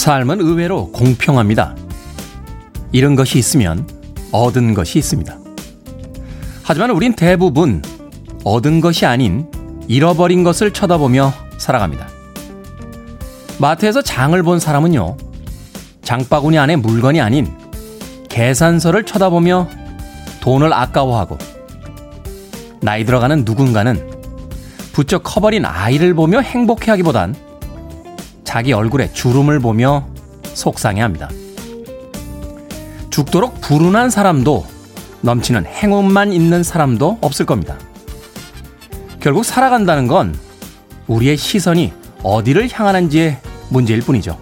삶은 의외로 공평합니다. 잃은 것이 있으면 얻은 것이 있습니다. 하지만 우린 대부분 얻은 것이 아닌 잃어버린 것을 쳐다보며 살아갑니다. 마트에서 장을 본 사람은요, 장바구니 안에 물건이 아닌 계산서를 쳐다보며 돈을 아까워하고, 나이 들어가는 누군가는 부쩍 커버린 아이를 보며 행복해 하기보단 자기 얼굴에 주름을 보며 속상해 합니다. 죽도록 불운한 사람도 넘치는 행운만 있는 사람도 없을 겁니다. 결국 살아간다는 건 우리의 시선이 어디를 향하는지의 문제일 뿐이죠.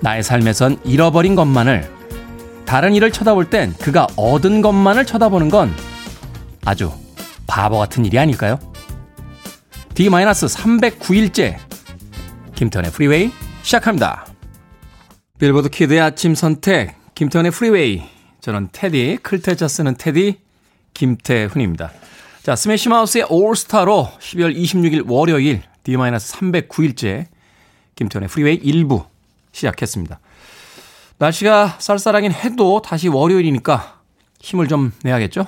나의 삶에선 잃어버린 것만을 다른 이를 쳐다볼 땐 그가 얻은 것만을 쳐다보는 건 아주 바보 같은 일이 아닐까요? D-309일째 김태훈의 프리웨이 시작합니다. 빌보드 kid의 아침 선택 김태훈의 프리웨이 저는 테디 클 태자 쓰는 테디 김태훈입니다. 자 스매시 마우스의 올스타로 12월 26일 월요일 D-309일째 김태훈의 프리웨이 1부 시작했습니다. 날씨가 쌀쌀하긴 해도 다시 월요일이니까 힘을 좀 내야겠죠?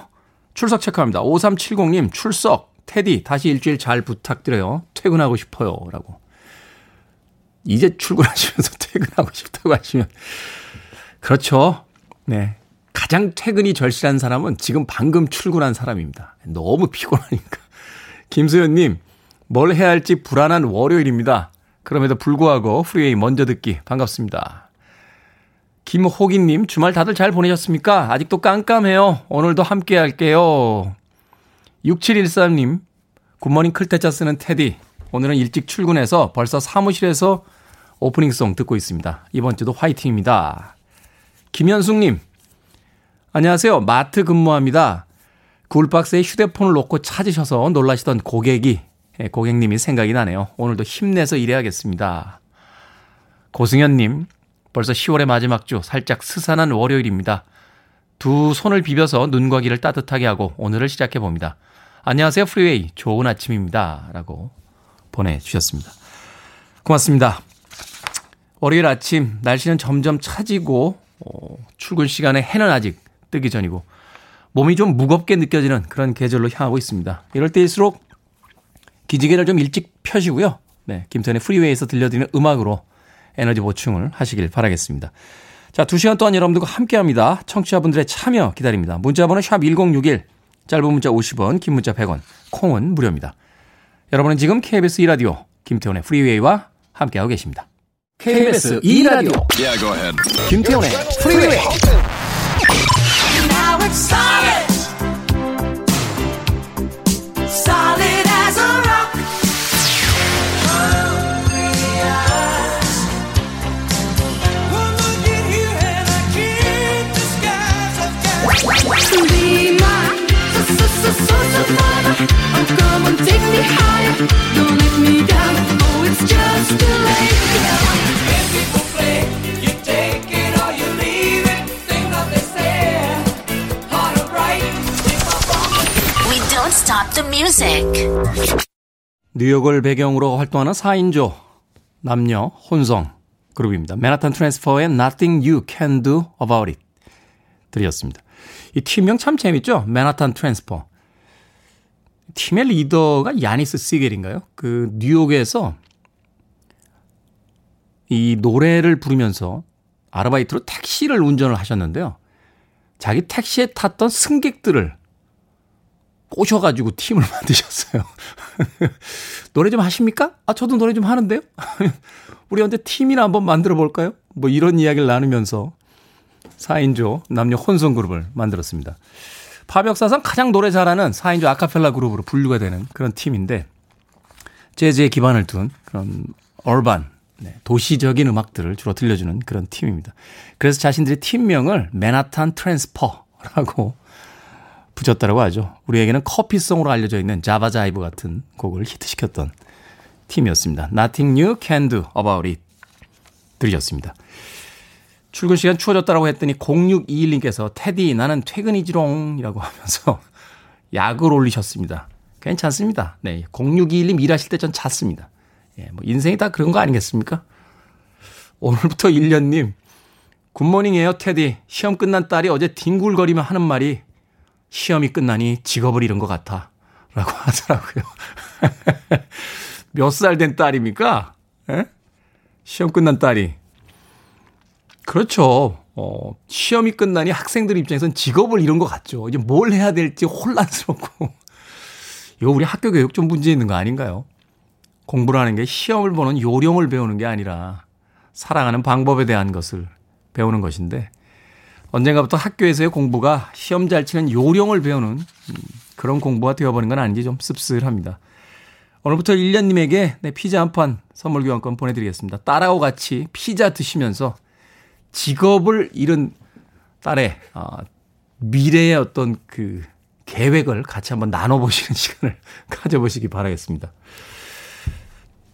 출석 체크합니다. 5370님 출석 테디 다시 일주일 잘 부탁드려요. 퇴근하고 싶어요. 라고. 이제 출근하시면서 퇴근하고 싶다고 하시면 그렇죠. 네. 가장 퇴근이 절실한 사람은 지금 방금 출근한 사람입니다. 너무 피곤하니까. 김수현님, 뭘 해야 할지 불안한 월요일입니다. 그럼에도 불구하고 프리웨이 먼저 듣기 반갑습니다. 김호기님, 주말 다들 잘 보내셨습니까? 아직도 깜깜해요. 오늘도 함께 할게요. 6713님, 굿모닝 클테짜 쓰는 테디. 오늘은 일찍 출근해서 벌써 사무실에서 오프닝송 듣고 있습니다. 이번 주도 화이팅입니다. 김현숙님, 안녕하세요. 마트 근무합니다. 굴박스에 휴대폰을 놓고 찾으셔서 놀라시던 고객이, 예, 고객님이 생각이 나네요. 오늘도 힘내서 일해야겠습니다. 고승현님, 벌써 10월의 마지막 주, 살짝 스산한 월요일입니다. 두 손을 비벼서 눈과 귀를 따뜻하게 하고 오늘을 시작해 봅니다. 안녕하세요, 프리웨이. 좋은 아침입니다. 라고 보내주셨습니다. 고맙습니다. 월요일 아침 날씨는 점점 차지고 어, 출근 시간에 해는 아직 뜨기 전이고 몸이 좀 무겁게 느껴지는 그런 계절로 향하고 있습니다. 이럴 때일수록 기지개를 좀 일찍 펴시고요. 네, 김태훈의 프리웨이에서 들려드리는 음악으로 에너지 보충을 하시길 바라겠습니다. 자, 2시간 동안 여러분들과 함께합니다. 청취자분들의 참여 기다립니다. 문자번호 샵 1061, 짧은 문자 50원, 긴 문자 100원, 콩은 무료입니다. 여러분은 지금 KBS 2라디오 김태훈의 프리웨이와 함께하고 계십니다. KBS 2라디오 yeah, 김태훈의 프리웨이 뉴욕을 배경으로 활동하는 4인조 남녀 혼성 그룹입니다. 맨하탄 트랜스퍼의 Nothing You Can Do About It 들으셨습니다. 이 팀명 참 재밌죠? 맨하탄 트랜스퍼. 팀의 리더가 야니스 시겔인가요? 그 뉴욕에서 이 노래를 부르면서 아르바이트로 택시를 운전을 하셨는데요. 자기 택시에 탔던 승객들을 꼬셔가지고 팀을 만드셨어요. 노래 좀 하십니까? 아, 저도 노래 좀 하는데요? 우리 언제 팀이나 한번 만들어 볼까요? 뭐 이런 이야기를 나누면서 4인조 남녀 혼성 그룹을 만들었습니다. 팝 역사상 가장 노래 잘하는 4인조 아카펠라 그룹으로 분류가 되는 그런 팀인데 재즈에 기반을 둔 그런 urban 네, 도시적인 음악들을 주로 들려주는 그런 팀입니다. 그래서 자신들의 팀명을 맨하탄 트랜스퍼라고 붙였다고 하죠. 우리에게는 커피송으로 알려져 있는 자바자이브 같은 곡을 히트시켰던 팀이었습니다. Nothing you can do about it 들으셨습니다. 출근 시간 추워졌다고 했더니 0621님께서 테디 나는 퇴근이지롱이라고 하면서 약을 올리셨습니다. 괜찮습니다. 네, 0621님 일하실 때 전 잤습니다. 예, 뭐 인생이 다 그런 거 아니겠습니까? 오늘부터 1년님, 굿모닝이에요, 테디. 시험 끝난 딸이 어제 뒹굴거리며 하는 말이 시험이 끝나니 직업을 잃은 것 같아. 라고 하더라고요. 몇 살 된 딸입니까? 에? 예? 시험 끝난 딸이. 그렇죠. 어, 시험이 끝나니 학생들 입장에선 직업을 잃은 것 같죠. 이제 뭘 해야 될지 혼란스럽고. 이거 우리 학교 교육 좀 문제 있는 거 아닌가요? 공부를 하는 게 시험을 보는 요령을 배우는 게 아니라 살아가는 방법에 대한 것을 배우는 것인데 언젠가부터 학교에서의 공부가 시험 잘 치는 요령을 배우는 음, 그런 공부가 되어버린 건 아닌지 좀 씁쓸합니다. 오늘부터 1년님에게 네, 피자 한 판 선물 교환권 보내드리겠습니다. 딸하고 같이 피자 드시면서 직업을 잃은 딸의 어, 미래의 어떤 그 계획을 같이 한번 나눠보시는 시간을 가져보시기 바라겠습니다.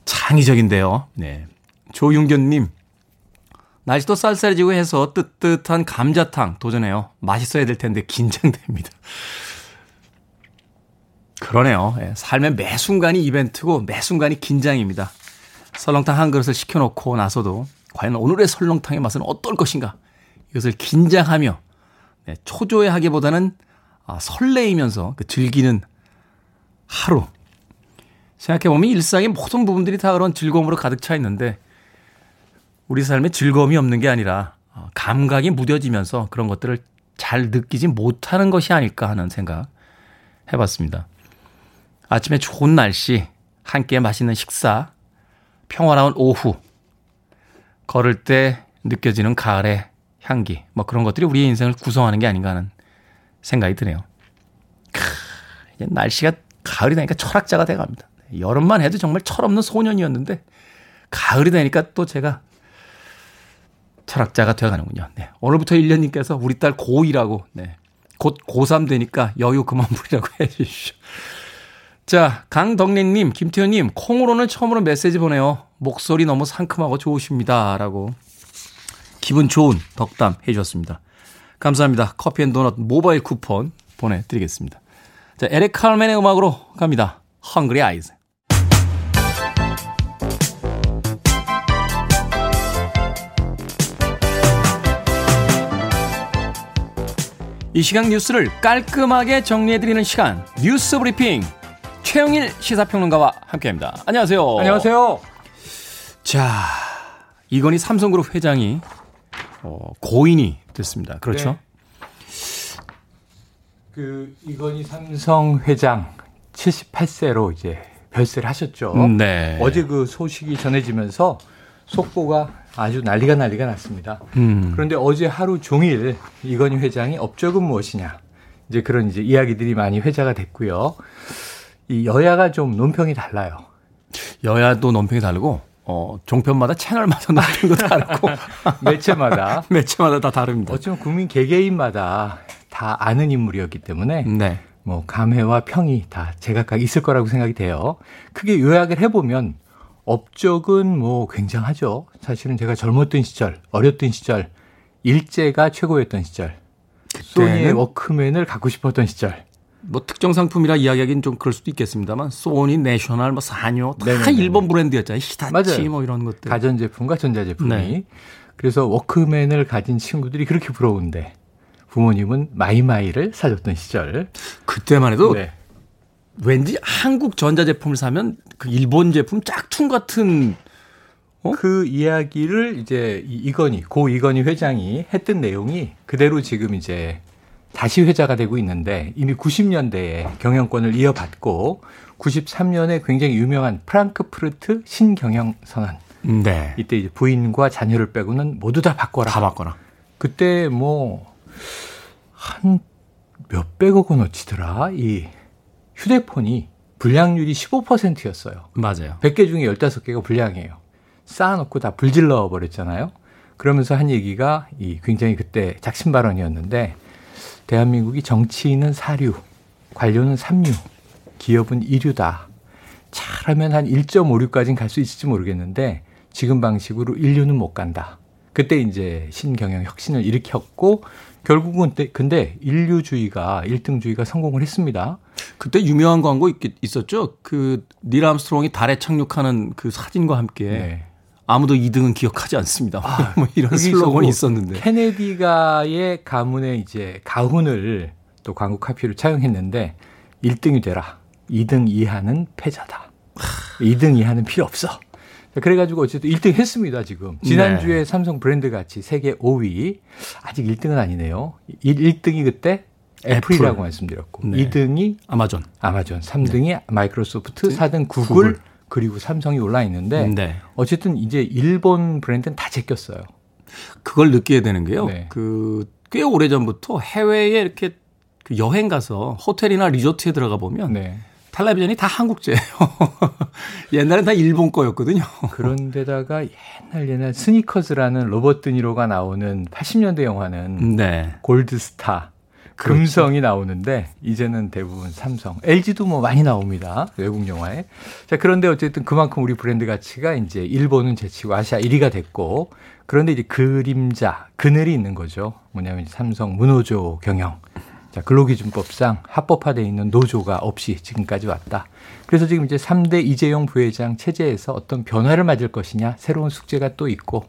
창의적인데요. 네. 조윤견님, 날씨도 쌀쌀해지고 해서 뜨뜻한 감자탕 도전해요. 맛있어야 될 텐데 긴장됩니다. 그러네요. 예, 삶의 매 순간이 이벤트고 매 순간이 긴장입니다. 설렁탕 한 그릇을 시켜놓고 나서도 과연 오늘의 설렁탕의 맛은 어떨 것인가? 이것을 긴장하며 네, 초조해하기보다는 아, 설레이면서 그 즐기는 하루. 생각해보면 일상의 모든 부분들이 다 그런 즐거움으로 가득 차 있는데 우리 삶에 즐거움이 없는 게 아니라 어, 감각이 무뎌지면서 그런 것들을 잘 느끼지 못하는 것이 아닐까 하는 생각 해봤습니다. 아침에 좋은 날씨, 함께 맛있는 식사, 평화로운 오후, 걸을 때 느껴지는 가을의 향기, 뭐 그런 것들이 우리의 인생을 구성하는 게 아닌가 하는 생각이 드네요. 크, 이제 날씨가 가을이 되니까 철학자가 돼갑니다. 여름만 해도 정말 철없는 소년이었는데 가을이 되니까 또 제가 철학자가 되어가는군요. 네. 오늘부터 1년님께서 우리 딸 고2라고, 네. 곧 고3 되니까 여유 그만 부리라고 해 주십시오. 자, 강덕린님, 김태현님, 콩으로는 처음으로 메시지 보내요. 목소리 너무 상큼하고 좋으십니다. 라고 기분 좋은 덕담 해 주셨습니다. 감사합니다. 커피 and 도넛 모바일 쿠폰 보내드리겠습니다. 자, 에릭 칼맨의 음악으로 갑니다. Eyes. 이 시간 뉴스를 깔끔하게 정리해드리는 시간 뉴스 브리핑 최영일 시사평론가와 함께합니다. 안녕하세요. 안녕하세요. 자 이건희 삼성그룹 회장이 어, 고인이 됐습니다. 그렇죠? 네. 그 이건희 삼성 회장 78세로 이제 별세를 하셨죠. 음, 네. 어제 그 소식이 전해지면서 속보가 아주 난리가 난리가 났습니다. 음. 그런데 어제 하루 종일 이건희 회장이 업적은 무엇이냐 이제 그런 이제 이야기들이 많이 회자가 됐고요. 이 여야가 좀 논평이 달라요. 여야도 논평이 다르고 어, 종편마다 채널마다 논평도 다르고 매체마다 매체마다 다 다릅니다. 어쩌면 국민 개개인마다 다 아는 인물이었기 때문에 네. 뭐 감회와 평이 다 제각각 있을 거라고 생각이 돼요. 크게 요약을 해보면 업적은 뭐 굉장하죠. 사실은 제가 젊었던 시절, 어렸던 시절, 일제가 최고였던 시절, 소니의 워크맨을 갖고 싶었던 시절. 뭐 특정 상품이라 이야기하기는 좀 그럴 수도 있겠습니다만 소니, 내셔널, 뭐 산요 다 네네네. 일본 브랜드였잖아요. 히타치 맞아요. 뭐 이런 것들. 가전 제품과 전자 제품이. 네. 그래서 워크맨을 가진 친구들이 그렇게 부러운데 부모님은 마이마이를 사줬던 시절. 그때만 해도 네. 왠지 한국 전자제품을 사면 그 일본 제품 짝퉁 같은 어? 그 이야기를 이제 이건희 고 이건희 회장이 했던 내용이 그대로 지금 이제 다시 회자가 되고 있는데 이미 90년대에 경영권을 이어받고 93년에 굉장히 유명한 프랑크푸르트 신경영 선언. 네. 이때 이제 부인과 자녀를 빼고는 모두 다 바꿔라. 다 바꿔라. 그때 뭐 한 몇백억 원어치더라. 이 휴대폰이 불량률이 15%였어요. 맞아요. 100개 중에 15개가 불량이에요. 쌓아놓고 다 불질러 버렸잖아요. 그러면서 한 얘기가 이 굉장히 그때 작심 발언이었는데 대한민국이 정치인은 사류, 관료는 삼류, 기업은 이류다. 잘하면 한 1.56까지는 갈 수 있을지 모르겠는데 지금 방식으로 인류는 못 간다. 그때 이제 신경영 혁신을 일으켰고 결국은 근데 인류주의가 1등주의가 성공을 했습니다. 그때 유명한 광고 있, 있었죠. 그닐 암스트롱이 달에 착륙하는 그 사진과 함께 네. 아무도 2등은 기억하지 않습니다. 아, 뭐 이런 슬로건이 있었는데. 케네디가의 가문의 이제 가훈을 또 광고 카피로 차용했는데 1등이 되라. 2등 이하는 패자다. 2등 이하는 필요 없어. 그래가지고 어쨌든 1등 했습니다, 지금. 지난주에 네. 삼성 브랜드 가치 세계 5위. 아직 1등은 아니네요. 1, 등이 그때 애플이라고 애플. 말씀드렸고. 네. 2등이 아마존. 아마존. 3등이 네. 마이크로소프트, 4등 구글, 구글, 그리고 삼성이 올라 있는데. 네. 어쨌든 이제 일본 브랜드는 다 제꼈어요. 그걸 느끼게 되는 게요. 네. 그꽤 오래 전부터 해외에 이렇게 그 여행 가서 호텔이나 리조트에 들어가 보면 네. 텔레비전이 다 한국제예요. 옛날엔 다 일본 거였거든요. 그런데다가 옛날 옛날 스니커즈라는 로버트 드니로가 나오는 80년대 영화는 네. 골드스타. 금성이 그렇죠. 나오는데 이제는 대부분 삼성, LG도 뭐 많이 나옵니다. 외국 영화에. 자, 그런데 어쨌든 그만큼 우리 브랜드 가치가 이제 일본은 제치고 아시아 1위가 됐고 그런데 이제 그림자, 그늘이 있는 거죠. 뭐냐면 삼성 문호조 경영. 자, 근로기준법상 합법화되어 있는 노조가 없이 지금까지 왔다. 그래서 지금 이제 3대 이재용 부회장 체제에서 어떤 변화를 맞을 것이냐 새로운 숙제가 또 있고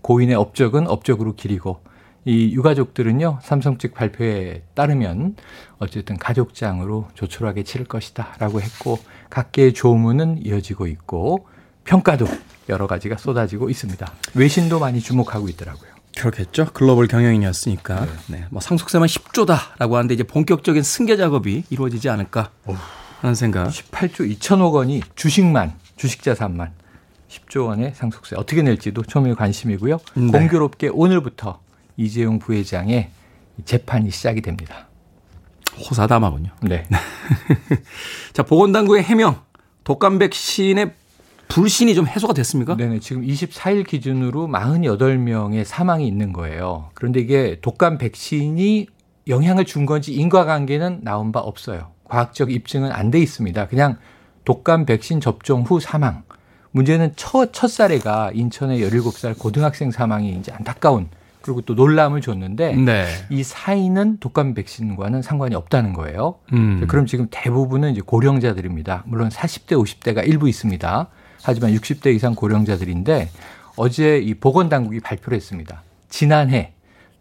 고인의 업적은 업적으로 기리고 이 유가족들은요 삼성 측 발표에 따르면 어쨌든 가족장으로 조촐하게 치를 것이다 라고 했고 각계의 조문은 이어지고 있고 평가도 여러 가지가 쏟아지고 있습니다. 외신도 많이 주목하고 있더라고요. 그렇겠죠. 글로벌 경영인이었으니까. 네. 네. 뭐 상속세만 10조다라고 하는데 이제 본격적인 승계 작업이 이루어지지 않을까 하는 생각. 18조 2천억 원이 주식만, 주식 자산만 10조 원의 상속세 어떻게 낼지도 처음에 관심이고요. 네. 공교롭게 오늘부터 이재용 부회장의 재판이 시작이 됩니다. 호사다마군요. 네. 자, 보건당국의 해명. 독감 백신의 불신이 좀 해소가 됐습니까? 네네. 지금 24일 기준으로 48명의 사망이 있는 거예요. 그런데 이게 독감 백신이 영향을 준 건지 인과관계는 나온 바 없어요. 과학적 입증은 안 돼 있습니다. 그냥 독감 백신 접종 후 사망. 문제는 첫, 첫 사례가 인천의 17살 고등학생 사망이 이제 안타까운 그리고 또 놀람을 줬는데 네. 이 사인은 독감 백신과는 상관이 없다는 거예요. 음. 그럼 지금 대부분은 이제 고령자들입니다. 물론 40대, 50대가 일부 있습니다. 하지만 60대 이상 고령자들인데 어제 이 보건 당국이 발표를 했습니다. 지난해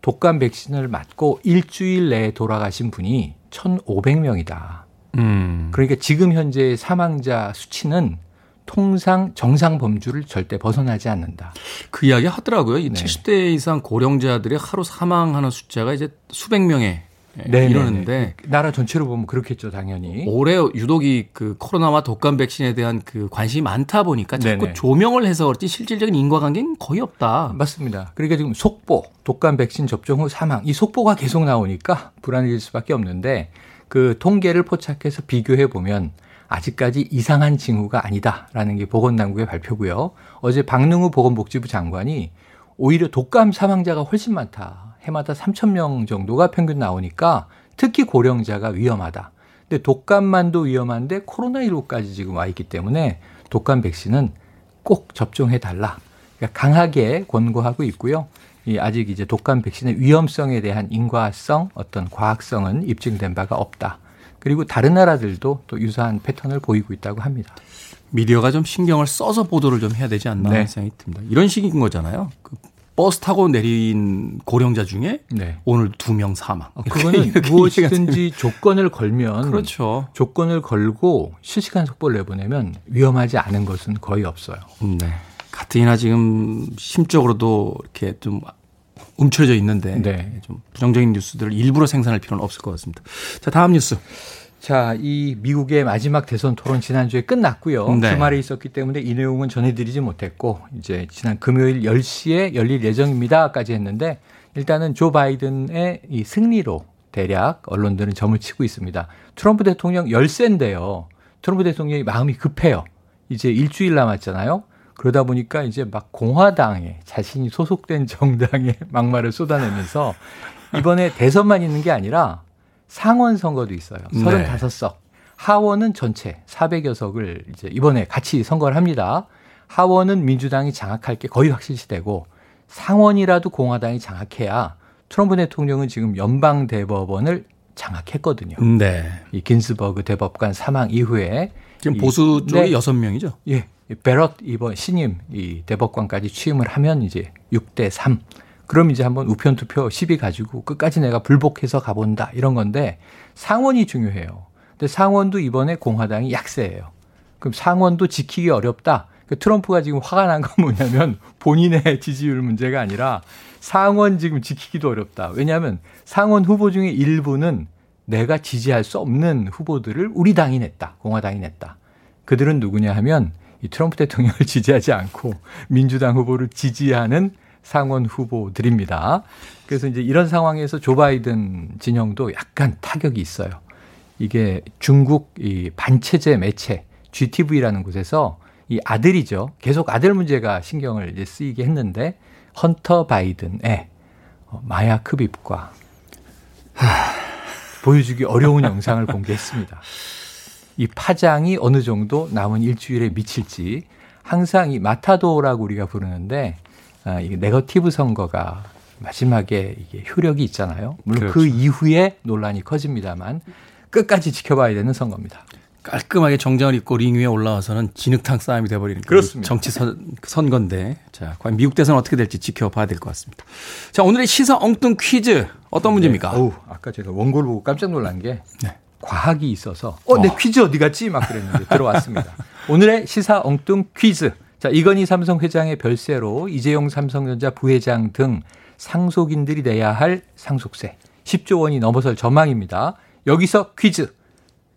독감 백신을 맞고 일주일 내에 돌아가신 분이 1,500명이다. 음. 그러니까 지금 현재 사망자 수치는 통상 정상 범주를 절대 벗어나지 않는다. 그 이야기 하더라고요. 네. 70대 이상 고령자들이 하루 사망하는 숫자가 이제 수백 명에 네, 이러는데 나라 전체로 보면 그렇겠죠, 당연히. 올해 유독이 그 코로나와 독감 백신에 대한 그 관심이 많다 보니까 자꾸 네네. 조명을 해서 그렇지 실질적인 인과관계는 거의 없다. 맞습니다. 그러니까 지금 속보, 독감 백신 접종 후 사망 이 속보가 계속 나오니까 불안해질 수밖에 없는데 그 통계를 포착해서 비교해 보면 아직까지 이상한 징후가 아니다라는 게 보건당국의 발표고요. 어제 박능우 보건복지부 장관이 오히려 독감 사망자가 훨씬 많다. 해마다 3천 명 정도가 평균 나오니까 특히 고령자가 위험하다. 근데 독감만도 위험한데 코로나19까지 지금 와 있기 때문에 독감 백신은 꼭 접종해 달라. 그러니까 강하게 권고하고 있고요. 이 아직 이제 독감 백신의 위험성에 대한 인과성, 어떤 과학성은 입증된 바가 없다. 그리고 다른 나라들도 또 유사한 패턴을 보이고 있다고 합니다. 미디어가 좀 신경을 써서 보도를 좀 해야 되지 않나 네. 생각이 듭니다. 이런 식인 거잖아요. 그 버스 타고 내린 고령자 중에 네. 오늘 두 명 사망. 어, 그거는 무엇이든지 조건을 걸면 그렇죠. 조건을 걸고 실시간 속보를 내보내면 위험하지 않은 것은 거의 없어요. 네. 같은이나 지금 심적으로도 이렇게 좀 움츠러져 있는데 네. 좀 부정적인 뉴스들을 일부러 생산할 필요는 없을 것 같습니다. 자, 다음 뉴스. 자, 이 미국의 마지막 대선 토론 지난주에 끝났고요. 네. 주말에 있었기 때문에 이 내용은 전해드리지 못했고 이제 지난 금요일 10시에 열릴 예정입니다까지 했는데 일단은 조 바이든의 이 승리로 대략 언론들은 점을 치고 있습니다. 트럼프 대통령 열세인데요. 트럼프 대통령이 마음이 급해요. 이제 일주일 남았잖아요. 그러다 보니까 이제 막 공화당에 자신이 소속된 정당에 막말을 쏟아내면서 이번에 대선만 있는 게 아니라 상원 선거도 있어요. 35석. 네. 하원은 전체 400여 석을 이제 이번에 같이 선거를 합니다. 하원은 민주당이 장악할 게 거의 확실시되고 상원이라도 공화당이 장악해야 트럼프 대통령은 지금 연방 대법원을 장악했거든요. 네. 이 긴스버그 대법관 사망 이후에 지금 보수 쪽이 네. 6명이죠? 예. 베럿 이번 신임 이 대법관까지 취임을 하면 이제 6대 3. 그럼 이제 한번 우편 투표 10이 가지고 끝까지 내가 불복해서 가본다 이런 건데 상원이 중요해요. 근데 상원도 이번에 공화당이 약세예요. 그럼 상원도 지키기 어렵다. 그 트럼프가 지금 화가 난 건 뭐냐면 본인의 지지율 문제가 아니라 상원 지금 지키기도 어렵다. 왜냐하면 상원 후보 중에 일부는 내가 지지할 수 없는 후보들을 우리 당이 냈다. 공화당이 냈다. 그들은 누구냐 하면 이 트럼프 대통령을 지지하지 않고 민주당 후보를 지지하는 상원 후보들입니다. 그래서 이제 이런 상황에서 조 바이든 진영도 약간 타격이 있어요. 이게 중국 이 반체제 매체 GTV라는 곳에서 이 아들이죠. 계속 아들 문제가 신경을 이제 쓰이게 했는데 헌터 바이든의 어, 마약 흡입과 보여주기 어려운 영상을 공개했습니다. 이 파장이 어느 정도 남은 일주일에 미칠지 항상 이 마타도어라고 우리가 부르는데 아, 이게 네거티브 선거가 마지막에 이게 효력이 있잖아요. 물론 그 그렇죠. 그 이후에 논란이 커집니다만 끝까지 지켜봐야 되는 선거입니다. 깔끔하게 정장을 입고 링 위에 올라와서는 진흙탕 싸움이 돼버리는 그렇습니다. 정치 선, 선거인데 자 과연 미국 대선 어떻게 될지 지켜봐야 될 것 같습니다. 자 오늘의 시사 엉뚱 퀴즈 어떤 문제입니까? 네. 어우, 아까 제가 원고를 보고 깜짝 놀란 게 네. 과학이 있어서 어 내 어. 퀴즈 어디 갔지 막 그랬는데 들어왔습니다. 오늘의 시사 엉뚱 퀴즈 자 이건희 삼성 회장의 별세로 이재용 삼성전자 부회장 등 상속인들이 내야 할 상속세 10조 원이 넘어설 전망입니다. 여기서 퀴즈.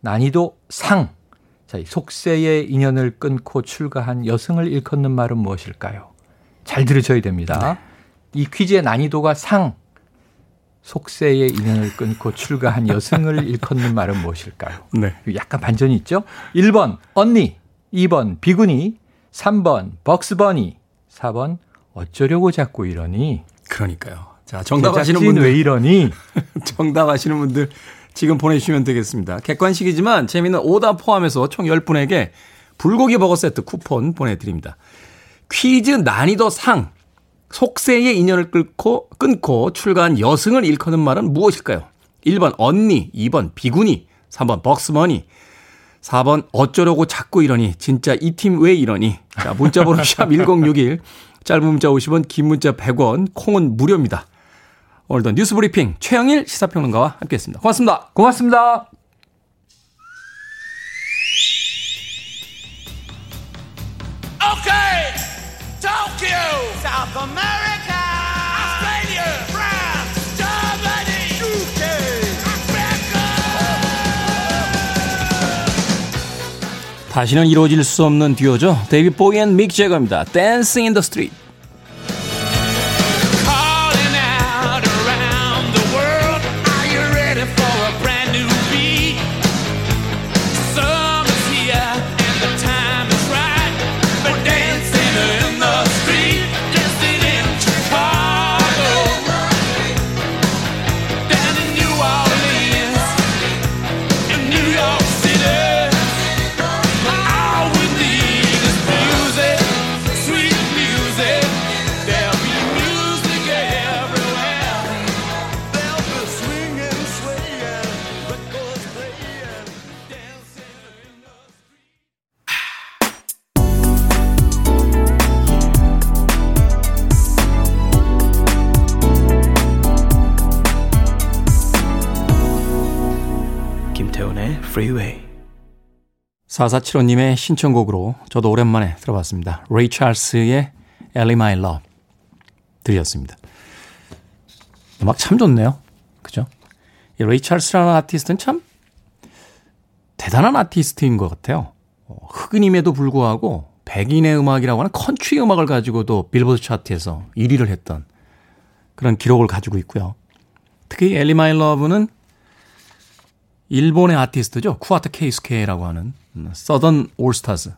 난이도 상. 자, 속세의 인연을 끊고 출가한 여성을 일컫는 말은 무엇일까요? 잘 들으셔야 됩니다. 네. 이 퀴즈의 난이도가 상. 속세의 인연을 끊고 출가한 여성을 일컫는 말은 무엇일까요? 네. 약간 반전이 있죠? 1번 언니, 2번 비구니, 3번 벅스버니, 4번 어쩌려고 자꾸 이러니? 그러니까요. 자, 정답하시는 분들 왜 이러니? 정답하시는 분들 지금 보내주시면 되겠습니다. 객관식이지만 재미있는 오답 포함해서 총 10분에게 불고기 버거 세트 쿠폰 보내드립니다. 퀴즈 난이도 상. 속세의 인연을 끊고, 끊고 출가한 여승을 일컫는 말은 무엇일까요? 1번 언니, 2번 비구니, 3번 벅스머니, 4번 어쩌려고 자꾸 이러니, 진짜 이 팀 왜 이러니. 자, 문자번호 샵 1061, 짧은 문자 50원, 긴 문자 100원, 콩은 무료입니다. 오늘도 뉴스 브리핑 최영일 시사평론가와 함께했습니다. 고맙습니다. 고맙습니다. 다시는 이루어질 수 없는 듀오죠. 데이비 보이 앤믹 제거입니다. Dancing in the Street. freeway. 4475님의 신청곡으로 저도 오랜만에 들어봤습니다. 레이 찰스의 Ellie My Love 들으셨습니다. 음악 참 좋네요. 그죠? 이 레이 찰스라는 아티스트는 참 대단한 아티스트인 것 같아요. 어, 흑인임에도 불구하고 백인의 음악이라고 하는 컨트리 음악을 가지고도 빌보드 차트에서 1위를 했던 그런 기록을 가지고 있고요. 특히 Ellie My Love는 일본의 아티스트죠. 쿠아타 케이스케라고 하는 Southern All Stars.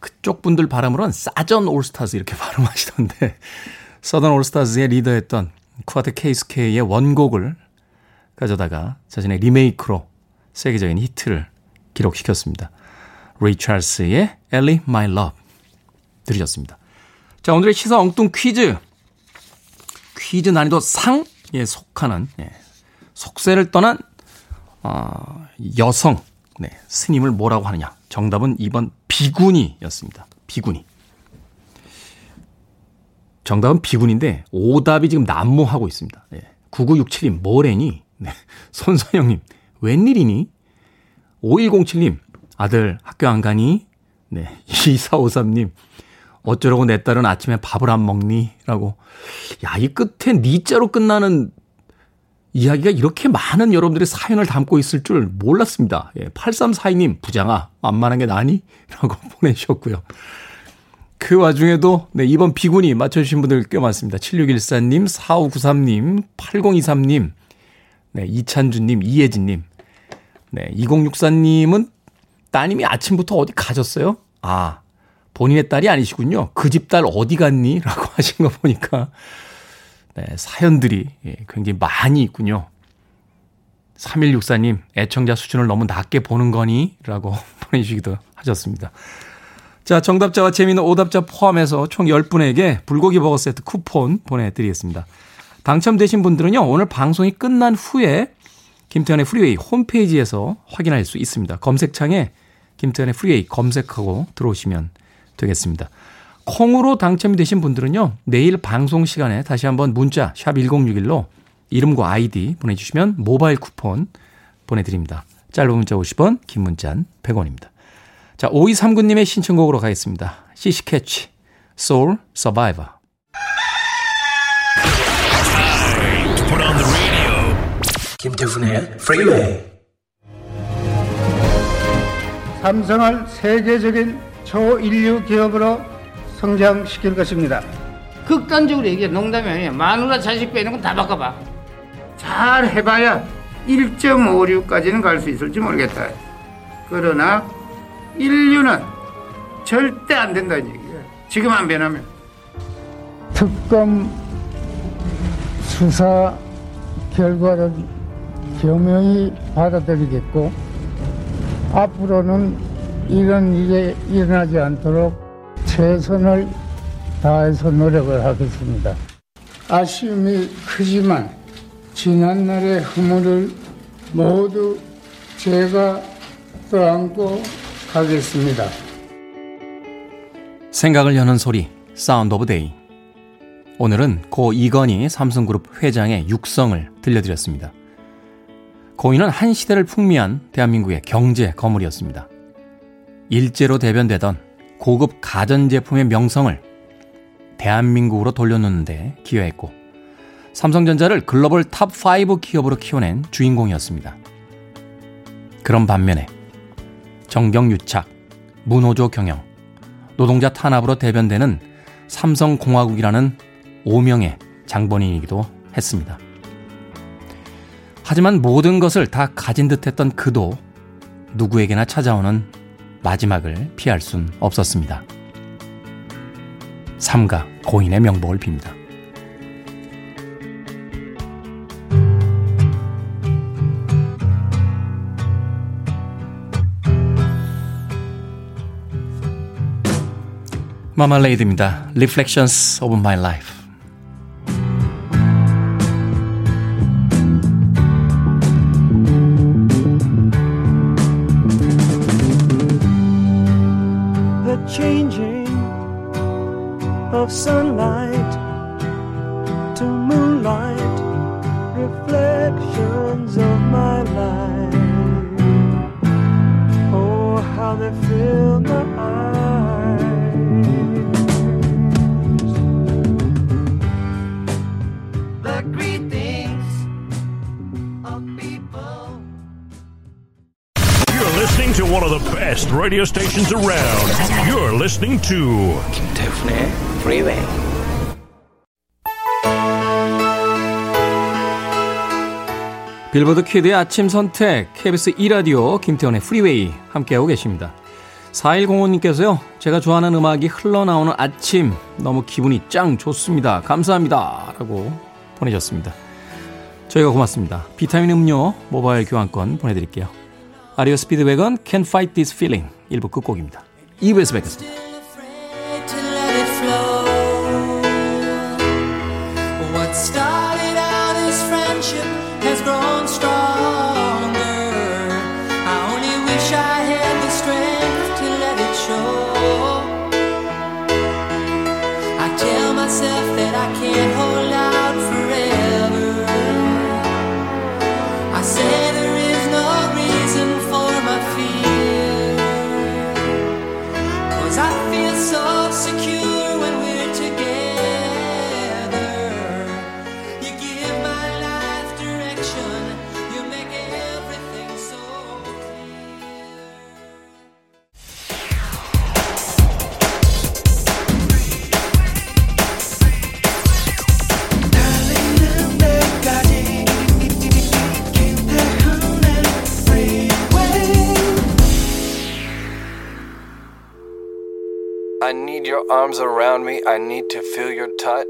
그쪽 분들 발음으로는 사잔 올스타즈 이렇게 발음하시던데 Southern All Stars의 리더였던 쿠아타 케이스케의 원곡을 가져다가 자신의 리메이크로 세계적인 히트를 기록시켰습니다. 레이 찰스의 Ellie My Love 들으셨습니다. 자, 오늘의 시사 엉뚱 퀴즈. 퀴즈 난이도 상에 속하는 예, 속세를 떠난 어, 여성 네, 스님을 뭐라고 하느냐? 정답은 2번 비구니였습니다. 비구니. 정답은 비군인데 오답이 지금 난무하고 있습니다. 네. 9967님 뭐래니? 네. 손선영님 웬일이니? 5107님 아들 학교 안 가니? 네. 2453님 어쩌라고 내 딸은 아침에 밥을 안 먹니? 라고. 야, 이 끝에 니자로 끝나는 이야기가 이렇게 많은 여러분들의 사연을 담고 있을 줄 몰랐습니다. 예, 8342님, 부장아, 만만한 게 나니? 라고 보내주셨고요. 그 와중에도 네, 이번 비군이 맞춰주신 분들 꽤 많습니다. 7614님, 4593님, 8023님, 네, 이찬주님, 이예진님, 네, 2064님은 따님이 아침부터 어디 가셨어요? 아, 본인의 딸이 아니시군요. 그 집 딸 어디 갔니? 라고 하신 거 보니까, 네, 사연들이 예, 굉장히 많이 있군요. 3164님, 애청자 수준을 너무 낮게 보는 거니? 라고 보내주시기도 하셨습니다. 자, 정답자와 재미있는 오답자 포함해서 총 10분에게 불고기 버거 세트 쿠폰 보내드리겠습니다. 당첨되신 분들은요, 오늘 방송이 끝난 후에 김태훈의 프리웨이 홈페이지에서 확인할 수 있습니다. 검색창에 김태훈의 프리웨이 검색하고 들어오시면 되겠습니다. 콩으로 당첨이 되신 분들은요, 내일 방송 시간에 다시 한번 문자, 샵 1061로 이름과 아이디 보내주시면 모바일 쿠폰 보내드립니다. 짧은 문자 50원, 긴 문자는 100원입니다. 자, 5239님의 신청곡으로 가겠습니다. 시시캐치, Soul Survivor. 김태훈의 Freeway. 삼성을 세계적인 초인류 기업으로 성장시킬 것입니다. 극단적으로 얘기해 농담이 아니야 마누라 자식 빼는 건 다 바꿔봐 잘 해봐야 1.56까지는 갈 수 있을지 모르겠다. 그러나 인류는 절대 안 된다는 얘기야. 지금 안 변하면. 특검 수사 결과를 겸허히 받아들이겠고 앞으로는 이런 일이 일어나지 않도록 최선을 다해서 노력을 하겠습니다. 아쉬움이 크지만 지난날의 흐물을 모두 제가 떠안고 가겠습니다. 생각을 여는 소리, Sound of Day. 오늘은 고 이건희 삼성그룹 회장의 육성을 들려드렸습니다. 고인은 한 시대를 풍미한 대한민국의 경제 거물이었습니다. 일제로 대변되던 고급 가전제품의 명성을 대한민국으로 돌려놓는데 기여했고, 삼성전자를 글로벌 top 5 기업으로 키워낸 주인공이었습니다. 그런 반면에 정경유착, 문호조 경영, 노동자 탄압으로 대변되는 삼성공화국이라는 오명의 장본인이기도 했습니다. 하지만 모든 것을 다 가진 듯 했던 그도 누구에게나 찾아오는 마지막을 피할 순 없었습니다. 삼가 고인의 명복을 빕니다. 마말레이드입니다. Reflections of My Life. Sunlight to moonlight, reflections of my life. Oh, how they fill my eyes. The greetings of people. You're listening to one of the best radio stations around. You're listening to 김태훈의 Freeway. 빌보드 키드의 아침 선택 KBS 2 라디오 김태훈의 프리웨이 함께하고 계십니다. 4105님께서요. 제가 좋아하는 음악이 흘러나오는 아침 너무 기분이 짱 좋습니다. 감사합니다. 라고 보내셨습니다. 저희가 고맙습니다. 비타민 음료 모바일 교환권 보내드릴게요. REO Speedwagon Can Fight This Feeling 1부 끝곡입니다. 2부에서 뵙겠습니다. Arms around me. I need to feel your touch.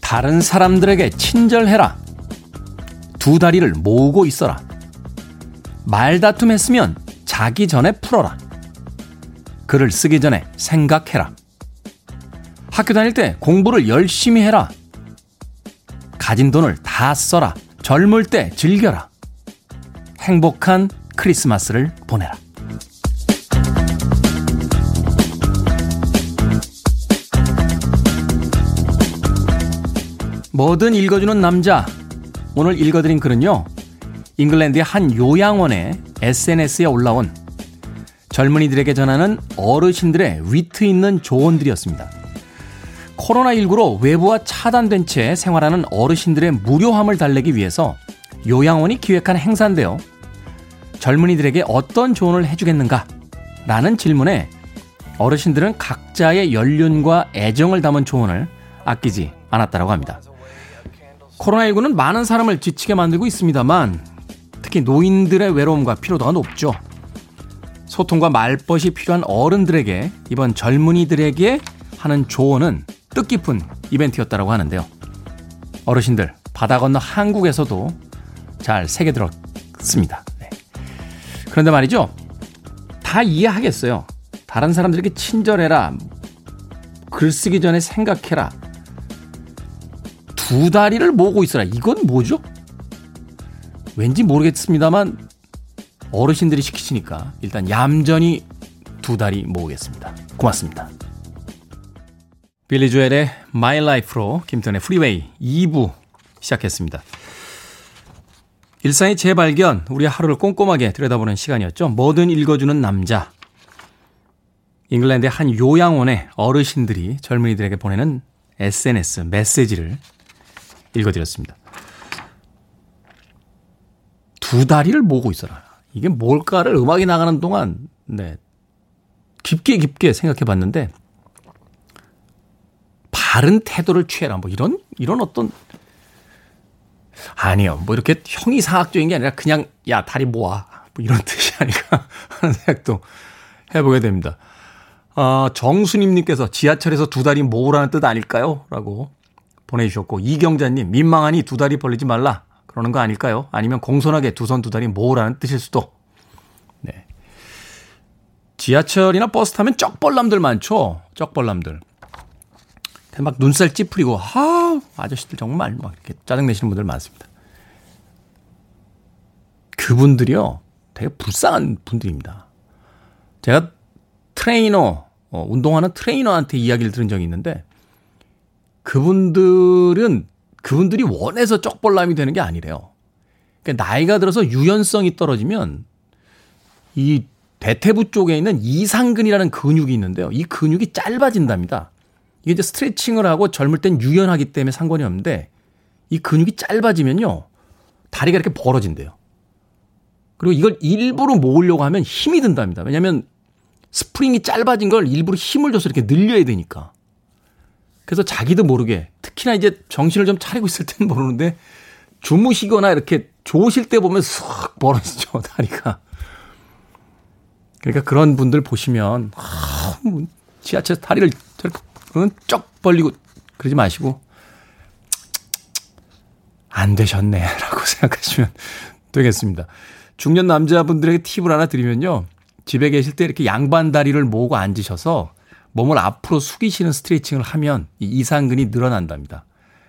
다른 사람들에게 친절해라. 두 다리를 모으고 있어라. 말다툼 했으면 자기 전에 풀어라. 글을 쓰기 전에 생각해라. 학교 다닐 때 공부를 열심히 해라. 가진 돈을 다 써라. 젊을 때 즐겨라. 행복한 크리스마스를 보내라. 뭐든 읽어주는 남자. 오늘 읽어드린 글은요. 잉글랜드의 한 요양원의 SNS에 올라온 젊은이들에게 전하는 어르신들의 위트 있는 조언들이었습니다. 코로나19로 외부와 차단된 채 생활하는 어르신들의 무료함을 달래기 위해서 요양원이 기획한 행사인데요. 젊은이들에게 어떤 조언을 해주겠는가? 라는 질문에 어르신들은 각자의 연륜과 애정을 담은 조언을 아끼지 않았다고 합니다. 코로나19는 많은 사람을 지치게 만들고 있습니다만 특히 노인들의 외로움과 피로도가 높죠. 소통과 말벗이 필요한 어른들에게 이번 젊은이들에게 하는 조언은 뜻깊은 이벤트였다고 하는데요. 어르신들 바다 건너 한국에서도 잘 새겨 들었습니다. 네. 그런데 말이죠. 다 이해하겠어요. 다른 사람들에게 친절해라. 글 쓰기 전에 생각해라. 두 다리를 모으고 있어라. 이건 뭐죠? 왠지 모르겠습니다만 어르신들이 시키시니까 일단 얌전히 두 다리 모으겠습니다. 고맙습니다. 빌리 조엘의 My Life로 김태훈의 프리웨이 2부 시작했습니다. 일상의 재발견, 우리 하루를 꼼꼼하게 들여다보는 시간이었죠. 뭐든 읽어주는 남자. 잉글랜드의 한 요양원의 어르신들이 젊은이들에게 보내는 SNS 메시지를 읽어드렸습니다. 두 다리를 모으고 있어라. 이게 뭘까를 음악이 나가는 동안, 네. 깊게 깊게 생각해 봤는데, 바른 태도를 취해라. 뭐 이런, 이런 어떤, 아니요. 뭐 이렇게 형이상학적인 게 아니라 그냥, 야, 다리 모아. 뭐 이런 뜻이 아닐까 하는 생각도 해보게 됩니다. 어, 정수님님께서 지하철에서 두 다리 모으라는 뜻 아닐까요? 라고 보내주셨고, 이경자님, 민망하니 두 다리 벌리지 말라. 그러는 거 아닐까요? 아니면 공손하게 두 손 두 다리 모으라는 뜻일 수도. 네. 지하철이나 버스 타면 쩍벌남들 많죠? 쩍벌남들. 막 눈살 찌푸리고, 아 아저씨들 정말 막 이렇게 짜증 내시는 분들 많습니다. 그분들이요, 되게 불쌍한 분들입니다. 제가 트레이너, 어, 운동하는 트레이너한테 이야기를 들은 적이 있는데, 그분들은 그분들이 원해서 쩍벌남이 되는 게 아니래요. 그러니까 나이가 들어서 유연성이 떨어지면 이 대퇴부 쪽에 있는 이상근이라는 근육이 있는데요. 이 근육이 짧아진답니다. 이게 이제 스트레칭을 하고 젊을 땐 유연하기 때문에 상관이 없는데 이 근육이 짧아지면요. 다리가 이렇게 벌어진대요. 그리고 이걸 일부러 모으려고 하면 힘이 든답니다. 왜냐하면 스프링이 짧아진 걸 일부러 힘을 줘서 이렇게 늘려야 되니까. 그래서 자기도 모르게 특히나 이제 정신을 좀 차리고 있을 때는 모르는데 주무시거나 이렇게 좋으실 때 보면 쏙 벌어지죠 다리가. 그러니까 그런 분들 보시면 아, 뭐 지하철 다리를 저렇게 쩍 벌리고 그러지 마시고 안 되셨네라고 생각하시면 되겠습니다. 중년 남자분들에게 팁을 하나 드리면요. 집에 계실 때 이렇게 양반 다리를 모으고 앉으셔서 몸을 앞으로 숙이시는 스트레칭을 하면 이 이상근이 늘어난답니다.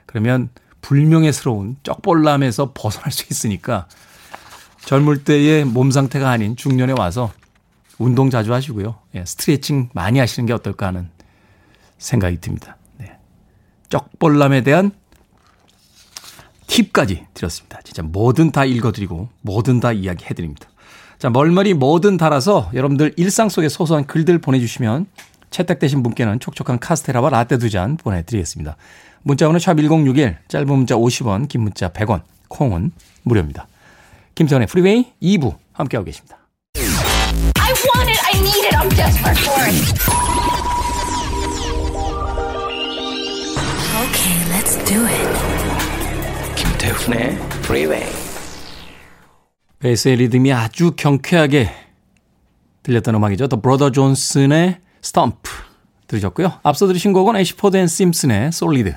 그러면 불명예스러운 쩍벌남에서 벗어날 수 있으니까 젊을 때의 몸 상태가 아닌 중년에 와서 운동 자주 하시고요. 예, 스트레칭 많이 하시는 게 어떨까 하는 생각이 듭니다. 네. 쩍벌남에 대한 팁까지 드렸습니다. 진짜 뭐든 다 읽어드리고 뭐든 다 이야기해드립니다. 자, 멀머리 뭐든 달아서 여러분들 일상 속의 소소한 글들 보내주시면 채택되신 분께는 촉촉한 카스테라와 라떼 두 잔 보내드리겠습니다. 문자번호 샵1061, 짧은 문자 50원, 긴 문자 100원, 콩은 무료입니다. 김태훈의 프리웨이 2부 함께하고 계십니다. Okay, let's do it. 김태훈의 Freeway. 베이스의 리듬이 아주 경쾌하게 들렸던 음악이죠. The Brothers Johnson의 Stomp 들으셨고요. 앞서 들으신 곡은 Ashford & Simpson의 Solid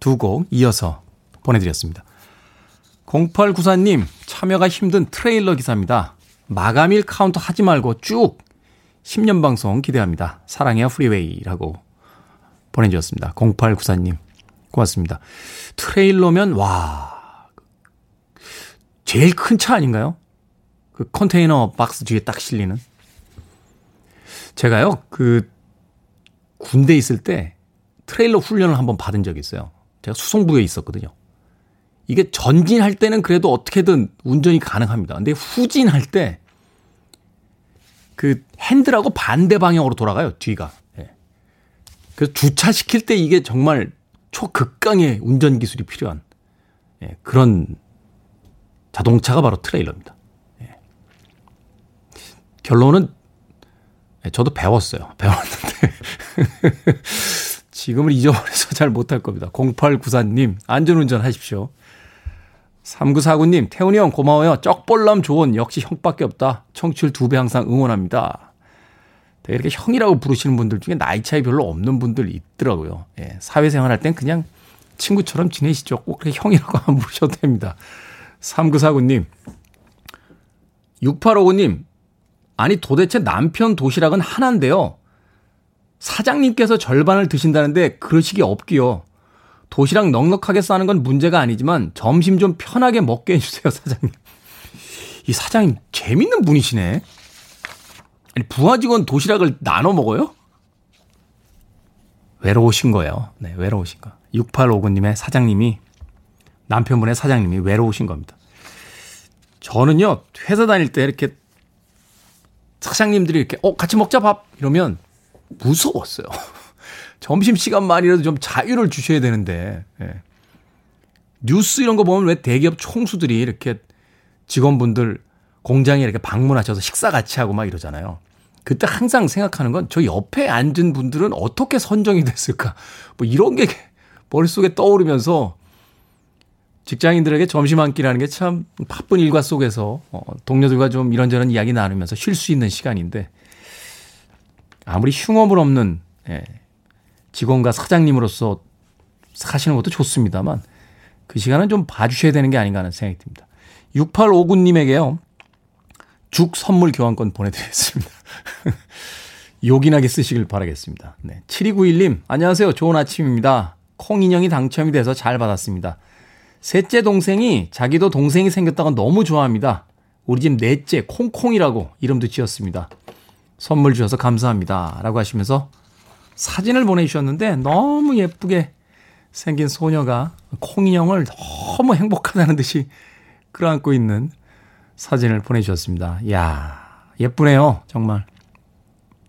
두 곡 이어서 보내드렸습니다. 0894님 참여가 힘든 트레일러 기사입니다. 마감일 카운트 하지 말고 쭉 10년 방송 기대합니다. 사랑해요 프리웨이라고 보내주셨습니다. 0894님 고맙습니다. 트레일러면 와 제일 큰 차 아닌가요? 그 컨테이너 박스 뒤에 딱 실리는. 제가요, 그, 군대 있을 때 트레일러 훈련을 한번 받은 적이 있어요. 제가 수송부에 있었거든요. 이게 전진할 때는 그래도 어떻게든 운전이 가능합니다. 근데 후진할 때 그 핸들하고 반대 방향으로 돌아가요, 뒤가. 예. 그래서 주차시킬 때 이게 정말 초극강의 운전 기술이 필요한 예, 그런 자동차가 바로 트레일러입니다. 예. 결론은 예, 저도 배웠어요. 배웠는데 지금은 잊어버려서 잘 못할 겁니다. 0894님 안전운전 하십시오. 3949님 태훈이 형 고마워요. 쩍볼람 좋은 역시 형밖에 없다. 청취율 두 배 항상 응원합니다. 이렇게 형이라고 부르시는 분들 중에 나이 차이 별로 없는 분들 있더라고요. 예, 사회생활 할 땐 그냥 친구처럼 지내시죠. 꼭 그렇게 형이라고 안 부르셔도 됩니다. 3949님. 6859님. 아니 도대체 남편 도시락은 하나인데요. 사장님께서 절반을 드신다는데 그러시기 없기요. 도시락 넉넉하게 싸는 건 문제가 아니지만 점심 좀 편하게 먹게 해주세요, 사장님. 이 사장님 재밌는 분이시네. 아니 부하 직원 도시락을 나눠 먹어요? 외로우신 거예요. 네, 외로우신 거. 6859님의 사장님이 남편분의 사장님이 외로우신 겁니다. 저는요, 회사 다닐 때 이렇게 사장님들이 이렇게, 어, 같이 먹자 밥! 이러면 무서웠어요. 점심시간만이라도 좀 자유를 주셔야 되는데, 예. 뉴스 이런 거 보면 왜 대기업 총수들이 이렇게 직원분들 공장에 이렇게 방문하셔서 식사 같이 하고 막 이러잖아요. 그때 항상 생각하는 건 저 옆에 앉은 분들은 어떻게 선정이 됐을까? 뭐 이런 게 머릿속에 떠오르면서 직장인들에게 점심 한 끼라는 게 참 바쁜 일과 속에서 어, 동료들과 좀 이런저런 이야기 나누면서 쉴 수 있는 시간인데 아무리 흉엄을 없는 예, 직원과 사장님으로서 사시는 것도 좋습니다만 그 시간은 좀 봐주셔야 되는 게 아닌가 하는 생각이 듭니다. 6859님에게요. 죽 선물 교환권 보내드리겠습니다. 요긴하게 쓰시길 바라겠습니다. 네. 7291님, 안녕하세요. 좋은 아침입니다. 콩 인형이 당첨이 돼서 잘 받았습니다. 셋째 동생이 자기도 동생이 생겼다고 너무 좋아합니다. 우리 집 넷째 콩콩이라고 이름도 지었습니다. 선물 주셔서 감사합니다. 라고 하시면서 사진을 보내주셨는데 너무 예쁘게 생긴 소녀가 콩인형을 너무 행복하다는 듯이 끌어안고 있는 사진을 보내주셨습니다. 이야, 예쁘네요. 정말.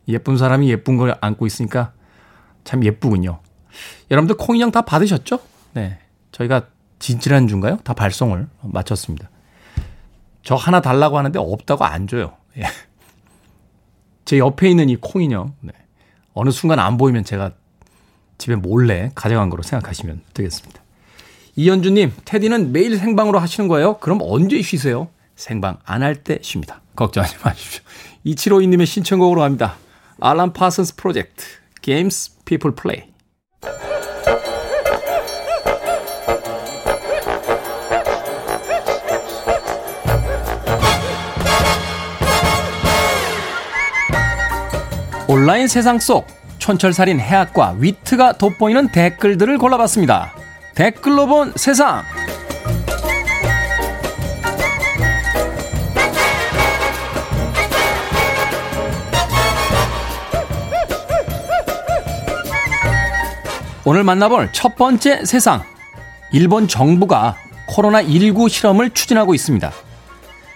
예쁜 사람이 예쁜 걸 안고 있으니까 참 예쁘군요. 여러분들 콩인형 다 받으셨죠? 네. 저희가 지지난주인가요? 다 발송을 마쳤습니다. 저 하나 달라고 하는데 없다고 안 줘요. 예. 제 옆에 있는 이 콩인형. 네. 어느 순간 안 보이면 제가 집에 몰래 가져간 거로 생각하시면 되겠습니다. 이현주님, 테디는 매일 생방으로 하시는 거예요? 그럼 언제 쉬세요? 생방 안 할 때 쉽니다. 걱정하지 마십시오. 2752님의 신청곡으로 합니다. 알람 파슨스 프로젝트, Games People Play. 온라인 세상 속 촌철살인 해학과 위트가 돋보이는 댓글들을 골라봤습니다. 댓글로 본 세상. 오늘 만나볼 첫 번째 세상. 일본 정부가 코로나19 실험을 추진하고 있습니다.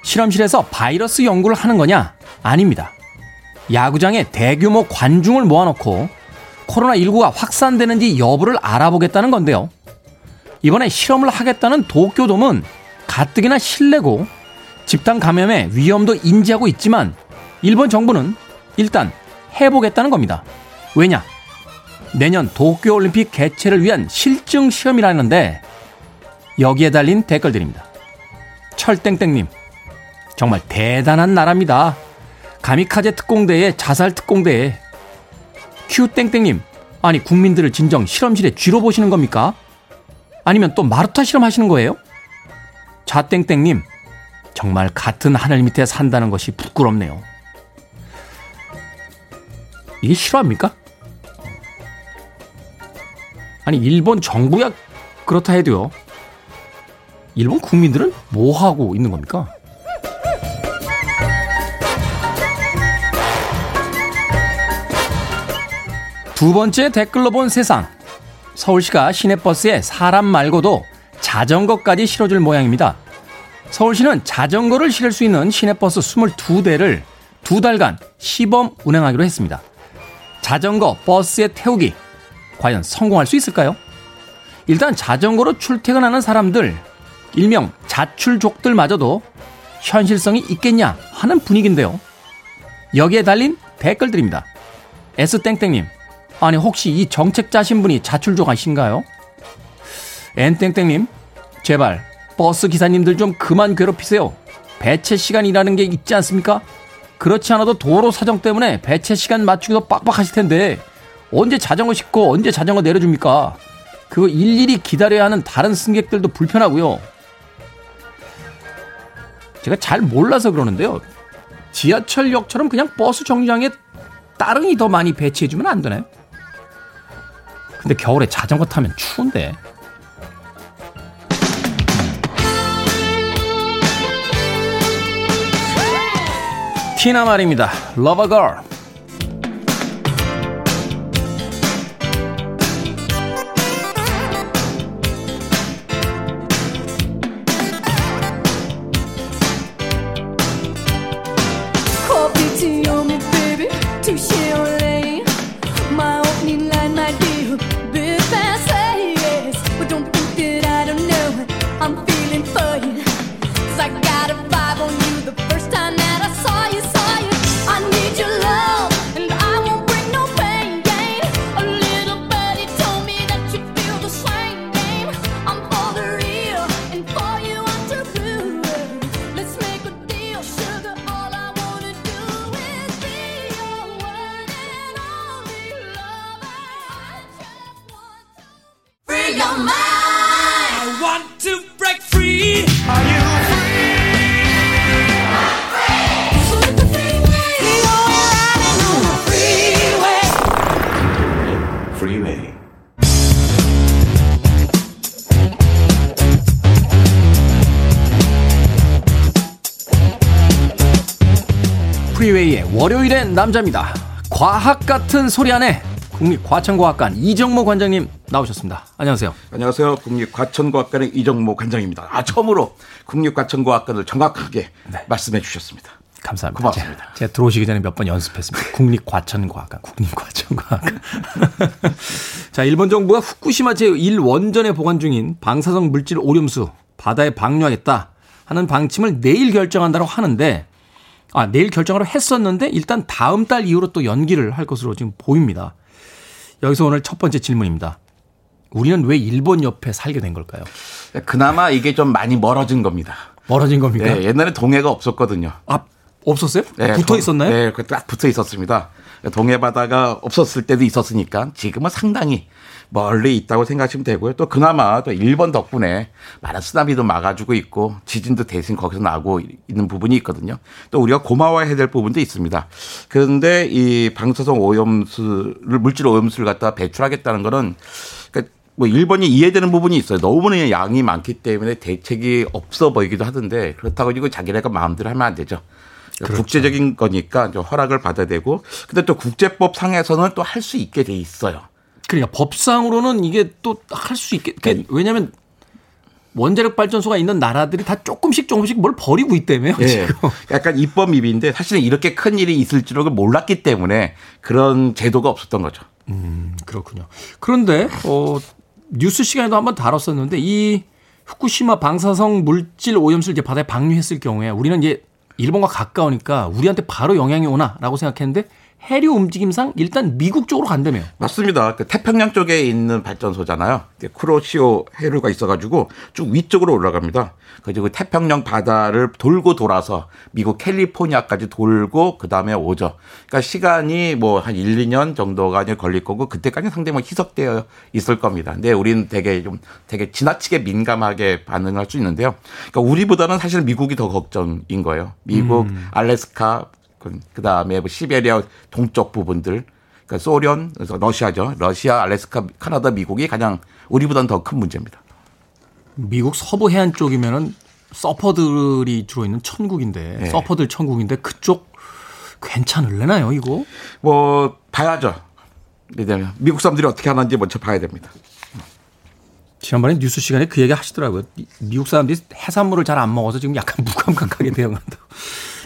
실험실에서 바이러스 연구를 하는 거냐? 아닙니다. 야구장에 대규모 관중을 모아놓고 코로나19가 확산되는지 여부를 알아보겠다는 건데요. 이번에 실험을 하겠다는 도쿄돔은 가뜩이나 실내고 집단 감염의 위험도 인지하고 있지만 일본 정부는 일단 해보겠다는 겁니다. 왜냐? 내년 도쿄올림픽 개최를 위한 실증 시험이라는데 여기에 달린 댓글들입니다. 철땡땡님, 정말 대단한 나라입니다. 가미카제 특공대에 자살 특공대에 큐땡땡님, 아니 국민들을 진정 실험실에 쥐로 보시는 겁니까? 아니면 또 마루타 실험 하시는 거예요? 자땡땡님, 정말 같은 하늘 밑에 산다는 것이 부끄럽네요. 이게 실화입니까? 아니 일본 정부야 그렇다 해도요. 일본 국민들은 뭐 하고 있는 겁니까? 두 번째 댓글로 본 세상. 서울시가 시내버스에 사람 말고도 자전거까지 실어줄 모양입니다. 서울시는 자전거를 실을 수 있는 시내버스 22대를 두 달간 시범 운행하기로 했습니다. 자전거 버스에 태우기. 과연 성공할 수 있을까요? 일단 자전거로 출퇴근하는 사람들, 일명 자출족들마저도 현실성이 있겠냐 하는 분위기인데요. 여기에 달린 댓글들입니다. S땡땡님, 아니 혹시 이 정책 짜신 분이 자출족 아신가요? N땡땡님, 제발 버스 기사님들 좀 그만 괴롭히세요. 배체 시간이라는 게 있지 않습니까? 그렇지 않아도 도로 사정 때문에 배체 시간 맞추기도 빡빡하실 텐데 언제 자전거 싣고 언제 자전거 내려줍니까? 그거 일일이 기다려야 하는 다른 승객들도 불편하고요. 제가 잘 몰라서 그러는데요. 지하철역처럼 그냥 버스 정류장에 따릉이 더 많이 배치해주면 안 되나요? 근데 겨울에 자전거 타면 추운데. 티나 말입니다. 러버 걸. 월요일엔 남자입니다. 과학 같은 소리 안에 국립과천과학관 이정모 관장님 나오셨습니다. 안녕하세요. 안녕하세요. 국립과천과학관의 이정모 관장입니다. 아, 처음으로 국립과천과학관을 정확하게 말씀해 주셨습니다. 감사합니다. 고맙습니다. 제가, 제가 들어오시기 전에 몇 번 연습했습니다. 국립과천과학관, 국립과천과학관. 자, 일본 정부가 후쿠시마 제1 원전에 보관 중인 방사성 물질 오염수 바다에 방류하겠다 하는 방침을 내일 결정한다고 하는데 아, 내일 결정하러 했었는데 일단 다음 달 이후로 또 연기를 할 것으로 지금 보입니다. 여기서 오늘 첫 번째 질문입니다. 우리는 왜 일본 옆에 살게 된 걸까요? 그나마 이게 좀 많이 멀어진 겁니다. 멀어진 겁니까? 네, 옛날에 동해가 없었거든요. 아, 없었어요? 네, 붙어 동- 있었나요? 네, 그딱 붙어 있었습니다. 동해 바다가 없었을 때도 있었으니까 지금은 상당히 멀리 있다고 생각하시면 되고요. 또 그나마 또 일본 덕분에 많은 쓰나미도 막아주고 있고 지진도 대신 거기서 나고 있는 부분이 있거든요. 또 우리가 고마워해야 될 부분도 있습니다. 그런데 이 방사성 오염수를 물질 오염수를 갖다 배출하겠다는 거는 그러니까 뭐 일본이 이해되는 부분이 있어요. 너무나 양이 많기 때문에 대책이 없어 보이기도 하던데 그렇다고 이거 자기네가 마음대로 하면 안 되죠. 국제적인 거니까 좀 허락을 받아야 되고 근데 또 국제법 상에서는 또 할 수 있게 돼 있어요. 그러니까 법상으로는 이게 또 할 수 있게 그러니까 왜냐하면 원자력 발전소가 있는 나라들이 다 조금씩 조금씩 뭘 버리고 있다며요. 예. 지금. 약간 입법 미비인데 사실은 이렇게 큰 일이 있을 줄은 몰랐기 때문에 그런 제도가 없었던 거죠. 음, 그렇군요. 그런데 어 뉴스 시간에도 한번 다뤘었는데 이 후쿠시마 방사성 물질 오염수를 이제 바다에 방류했을 경우에 우리는 이제 일본과 가까우니까 우리한테 바로 영향이 오나라고 생각했는데 해류 움직임상 일단 미국 쪽으로 간다며요. 맞습니다. 그 태평양 쪽에 있는 발전소잖아요. 크로시오 해류가 있어가지고 쭉 위쪽으로 올라갑니다. 그리고 태평양 바다를 돌고 돌아서 미국 캘리포니아까지 돌고 그 다음에 오죠. 그러니까 시간이 뭐 한 1, 2년 정도가 걸릴 거고 그때까지 상당히 뭐 희석되어 있을 겁니다. 근데 우리는 되게 좀 되게 지나치게 민감하게 반응할 수 있는데요. 그러니까 우리보다는 사실 미국이 더 걱정인 거예요. 미국, 음. 알래스카, 그 다음에 뭐 시베리아 동쪽 부분들, 그러니까 소련, 그래서 러시아죠. 러시아, 알래스카, 카나다, 미국이 가장 우리보다는 더 큰 문제입니다. 미국 서부 해안 쪽이면은 서퍼들이 주로 있는 천국인데 네. 서퍼들 천국인데 그쪽 괜찮을래나요 이거? 뭐 봐야죠. 이제 미국 사람들이 어떻게 하는지 먼저 봐야 됩니다. 지난번에 뉴스 시간에 그 얘기 하시더라고요. 미- 미국 사람들이 해산물을 잘 안 먹어서 지금 약간 무감각하게 대응한다.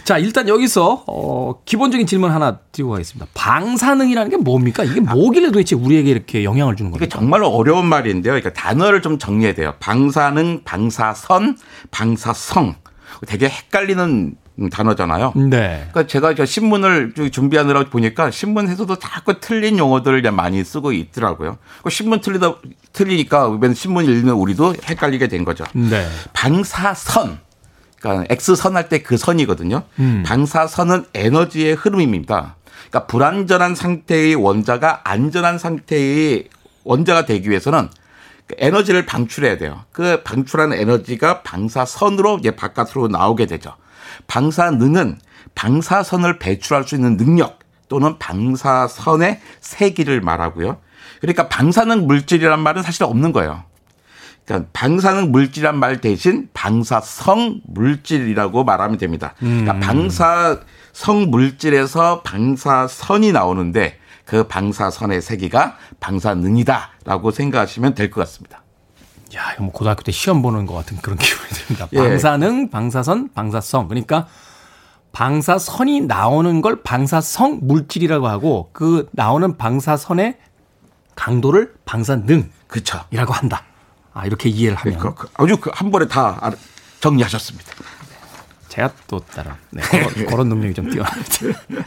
자, 일단 여기서 어, 기본적인 질문 하나 드리고 가겠습니다. 방사능이라는 게 뭡니까? 이게 뭐길래 도대체 우리에게 이렇게 영향을 주는 이게 겁니까? 정말로 어려운 말인데요. 그러니까 단어를 좀 정리해야 돼요. 방사능, 방사선, 방사성. 되게 헷갈리는 단어잖아요. 네. 그러니까 제가 저 신문을 좀 준비하느라 보니까 신문에서도 자꾸 틀린 용어들을 많이 쓰고 있더라고요. 그 신문 틀리다 틀리니까 맨 신문 읽는 우리도 헷갈리게 된 거죠. 네. 방사선. 그러니까 X선 할 때 그 선이거든요. 음. 방사선은 에너지의 흐름입니다. 그러니까 불안전한 상태의 원자가 안전한 상태의 원자가 되기 위해서는 그 에너지를 방출해야 돼요. 그 방출한 에너지가 방사선으로 이제 바깥으로 나오게 되죠. 방사능은 방사선을 배출할 수 있는 능력 또는 방사선의 세기를 말하고요. 그러니까 방사능 물질이란 말은 사실 없는 거예요. 그러니까 방사능 물질이란 말 대신 방사성 물질이라고 말하면 됩니다. 그러니까 방사성 물질에서 방사선이 나오는데 그 방사선의 세기가 방사능이다라고 생각하시면 될 것 같습니다. 야, 이거 뭐 고등학교 때 시험 보는 것 같은 그런 기분이 듭니다. 예. 방사능, 방사선, 방사성. 그러니까 방사선이 나오는 걸 방사성 물질이라고 하고 그 나오는 방사선의 강도를 방사능이라고 그렇죠. 한다. 아, 이렇게 이해를 하면 그- 그- 아주 그 한 번에 다 정리하셨습니다. 제가 또 따라 네, 그런, 그런 능력이 좀 뛰어납니다.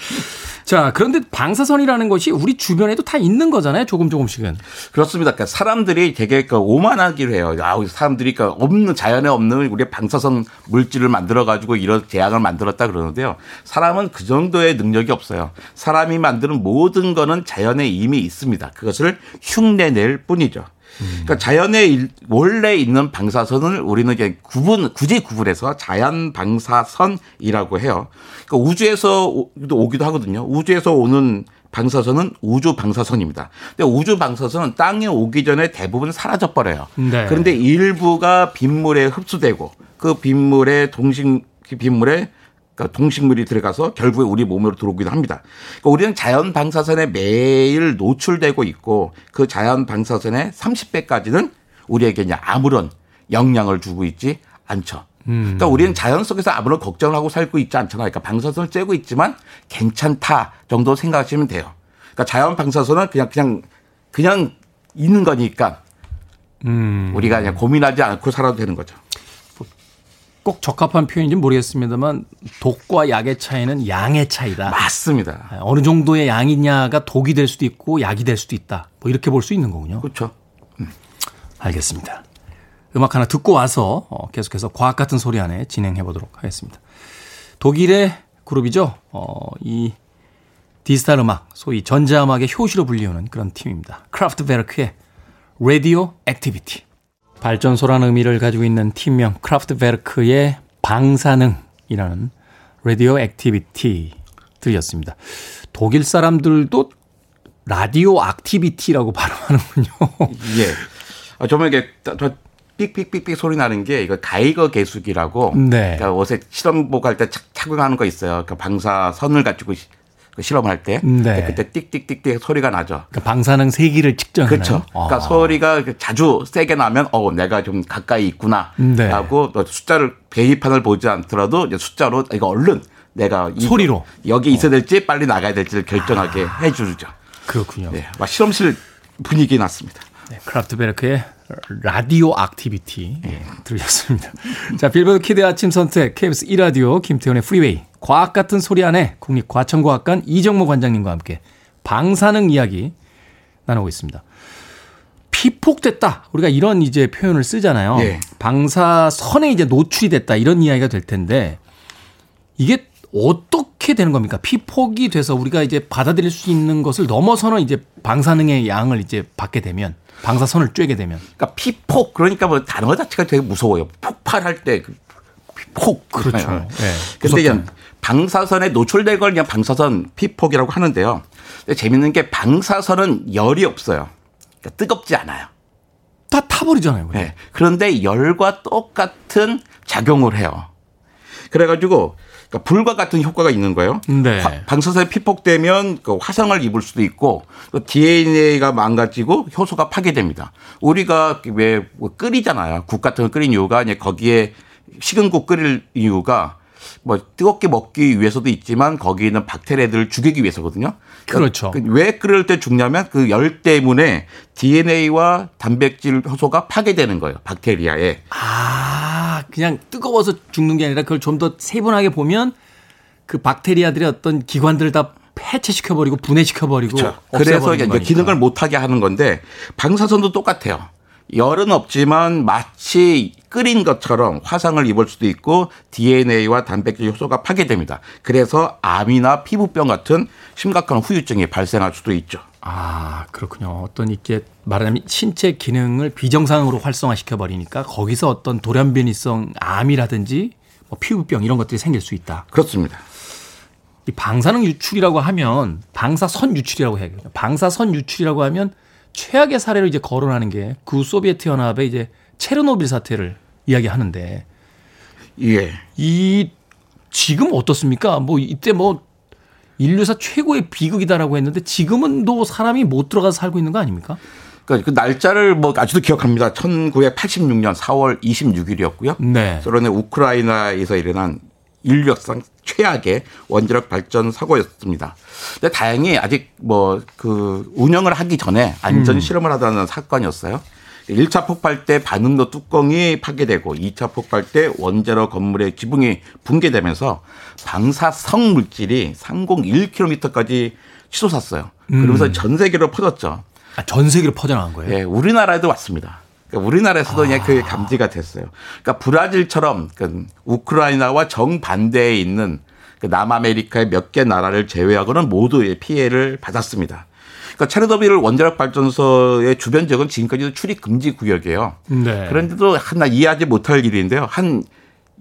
자, 그런데 방사선이라는 것이 우리 주변에도 다 있는 거잖아요. 조금 조금씩은. 그렇습니다. 그러니까 사람들이 되게 그 오만하기로 해요. 아, 사람들이 그 없는 자연에 없는 우리 방사선 물질을 만들어 가지고 이런 제약을 만들었다 그러는데요. 사람은 그 정도의 능력이 없어요. 사람이 만드는 모든 거는 자연에 이미 있습니다. 그것을 흉내낼 뿐이죠. 그러니까 자연에 일- 원래 있는 방사선을 우리는 이제 구분 굳이 구분해서 자연 방사선이라고 해요. 그러니까 우주에서 오- 오기도 하거든요. 우주에서 오는 방사선은 우주 방사선입니다. 근데 우주 방사선은 땅에 오기 전에 대부분 사라져 버려요. 네. 그런데 일부가 빗물에 흡수되고 그 빗물에 동식 그 빗물에 그러니까 동식물이 들어가서 결국에 우리 몸으로 들어오기도 합니다. 그러니까 우리는 자연 방사선에 매일 노출되고 있고 그 자연 방사선의 30배까지는 우리에게 이제 아무런 영향을 주고 있지 않죠. 그러니까 우리는 자연 속에서 아무런 걱정을 하고 살고 있지 않잖아요. 그러니까 방사선을 쬐고 있지만 괜찮다 정도 생각하시면 돼요. 그러니까 자연 방사선은 그냥 그냥 그냥 있는 거니까 우리가 그냥 고민하지 않고 살아도 되는 거죠. 꼭 적합한 표현인지 는 모르겠습니다만 독과 약의 차이는 양의 차이다. 맞습니다. 어느 정도의 양이냐가 독이 될 수도 있고 약이 될 수도 있다. 뭐 이렇게 볼 수 있는 거군요. 그렇죠. 알겠습니다. 음악 하나 듣고 와서 어, 계속해서 과학 같은 소리 안에 진행해 보도록 하겠습니다. 독일의 그룹이죠. 어, 이 디지털 음악, 소위 전자음악의 효시로 불리우는 그런 팀입니다. 크라프트베르크의 Radioactivity. 발전소라는 의미를 가지고 있는 팀명 크라프트베르크의 방사능이라는 Radioactivity 들렸습니다. 독일 사람들도 Radioactivity라고 발음하는군요. 예. 아, 정말 이게 저- 저 삑삑삑삑 소리 나는 게 이거 가이거 계수기라고. 네. 그러니까 옷에 실험복 할때 착용하는 거 있어요. 그 방사선을 가지고 시- 그 실험할 때. 네. 그때 띡띡띡띡 소리가 나죠. 그 방사능 세기를 측정하나요? 그렇죠. 그러니까 아. 소리가 자주 세게 나면 어 내가 좀 가까이 있구나. 네. 하고 또 숫자를 계기판을 보지 않더라도 숫자로 이거 얼른 내가 이- 소리로. 여기 있어야 될지 빨리 나가야 될지를 결정하게 해주죠. 그렇군요. 네, 막 실험실 분위기 났습니다. 네, 크라프트베르크의 Radioactivity 예, 들으셨습니다. 자, 빌보드 키드 아침 선택 KBS 1라디오 김태훈의 프리웨이 과학 같은 소리 안에 국립과천과학관 이정모 관장님과 함께 방사능 이야기 나누고 있습니다. 피폭됐다. 우리가 이런 이제 표현을 쓰잖아요. 예. 방사선에 이제 노출이 됐다. 이런 이야기가 될 텐데 이게 어떻게 되는 겁니까? 피폭이 돼서 우리가 이제 받아들일 수 있는 것을 넘어서는 이제 방사능의 양을 이제 받게 되면 방사선을 쬐게 되면 그러니까 피폭 그러니까 뭐 단어 자체가 되게 무서워요. 폭발할 때그 피폭 그렇죠. 그러잖아요. 예. 근데 그냥 무섭잖아요. 방사선에 노출된 걸 그냥 방사선 피폭이라고 하는데요. 근데 재밌는 게 방사선은 열이 없어요. 그러니까 뜨겁지 않아요. 다 타버리잖아요. 그냥. 네. 그런데 열과 똑같은 작용을 해요. 그래가지고 그러니까 불과 같은 효과가 있는 거예요. 네. 화- 방사선에 피폭되면 그 화상을 입을 수도 있고 또 DNA가 망가지고 효소가 파괴됩니다. 우리가 왜뭐 끓이잖아요. 국 같은 거 끓인 이유가 이제 거기에 식은 국 끓일 이유가 뭐 뜨겁게 먹기 위해서도 있지만 거기 있는 박테리아들을 죽이기 위해서거든요. 그렇죠. 그왜 끓일 때 죽냐면 그 열 때문에 DNA와 단백질 효소가 파괴되는 거예요. 박테리아에. 아, 그냥 뜨거워서 죽는 게 아니라 그걸 좀 더 세분하게 보면 그 박테리아들의 어떤 기관들을 다 폐체시켜 버리고 분해시켜 버리고 그렇죠. 그래서 이제. 기능을 못 하게 하는 건데 방사선도 똑같아요. 열은 없지만 마치 끓인 것처럼 화상을 입을 수도 있고 DNA와 단백질 효소가 파괴됩니다. 그래서 암이나 피부병 같은 심각한 후유증이 발생할 수도 있죠. 아, 그렇군요. 어떤 이게 말하자면 신체 기능을 비정상으로 활성화시켜 버리니까 거기서 어떤 돌연변이성 암이라든지 뭐 피부병 이런 것들이 생길 수 있다. 그렇습니다. 이 방사능 유출이라고 하면 방사선 유출이라고 해야겠죠. 방사선 유출이라고 하면 최악의 사례로 이제 거론하는 게구 소비에트 연합의 이제 체르노빌 사태를 이야기하는데 예. 이 지금 어떻습니까? 뭐 이때 뭐 인류사 최고의 비극이다라고 했는데 지금은 또 사람이 못 들어가서 살고 있는 거 아닙니까? 그러니까 그 날짜를 뭐 아직도 기억합니다. 1986년 4월 26일이었고요. 네. 소련의 우크라이나에서 일어난 인류 역상 최악의 원자력 발전 사고였습니다. 근데 다행히 아직 뭐 그 운영을 하기 전에 안전 음. 실험을 하다는 사건이었어요. 1차 폭발 때 반응로 뚜껑이 파괴되고 2차 폭발 때 원자력 건물의 지붕이 붕괴되면서 방사성 물질이 상공 1km까지 치솟았어요. 그러면서 음. 전 세계로 퍼졌죠. 아, 전 세계로 퍼져나간 거예요. 예, 우리나라에도 왔습니다. 그러니까 우리나라에서도 그냥 그게 감지가 됐어요. 그러니까 브라질처럼 그 우크라이나와 정반대에 있는 그 남아메리카의 몇 개 나라를 제외하고는 모두의 피해를 받았습니다. 그러니까 체르노빌 원자력 발전소의 주변 지역은 지금까지도 출입 금지 구역이에요. 네. 그런데도 하나 이해하지 못할 일인데요. 한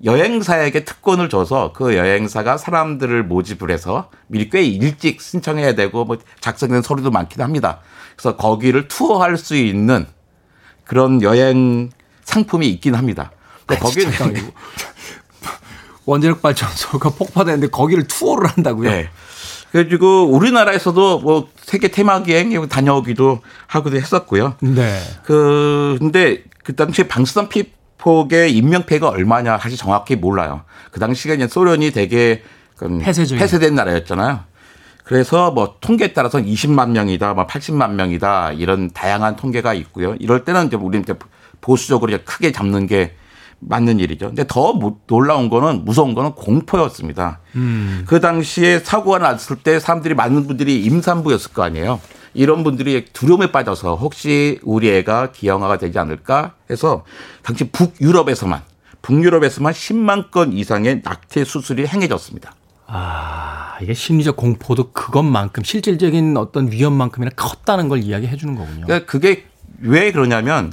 여행사에게 특권을 줘서 그 여행사가 사람들을 모집을 해서 미리 꽤 일찍 신청해야 되고 뭐 작성된 서류도 많긴 합니다. 그래서 거기를 투어할 수 있는 그런 여행 상품이 있긴 합니다. 그러니까 거기는 원자력 발전소가 폭파되는데 거기를 투어를 한다고요? 네. 그래가지고 우리나라에서도 뭐 세계 테마 기행 다녀오기도 하기도 했었고요. 네. 그 근데 그 당시에 방사선 피폭의 인명피해가 얼마냐 사실 정확히 몰라요. 그 당시에 이제 소련이 되게 그 폐쇄적인. 폐쇄된 나라였잖아요. 그래서 뭐 통계에 따라서는 20만 명이다, 뭐 80만 명이다 이런 다양한 통계가 있고요. 이럴 때는 이제 우리는 이제 보수적으로 이제 크게 잡는 게 맞는 일이죠. 근데 더 무- 놀라운 거는 무서운 거는 공포였습니다. 음. 그 당시에 사고가 났을 때 사람들이 많은 분들이 임산부였을 거 아니에요. 이런 분들이 두려움에 빠져서 혹시 우리 애가 기형아가 되지 않을까 해서 당시 북유럽에서만 북유럽에서만 10만 건 이상의 낙태 수술이 행해졌습니다. 아, 이게 심리적 공포도 그것만큼 실질적인 어떤 위험만큼이나 컸다는 걸 이야기해 주는 거군요. 그러니까 그게 왜 그러냐면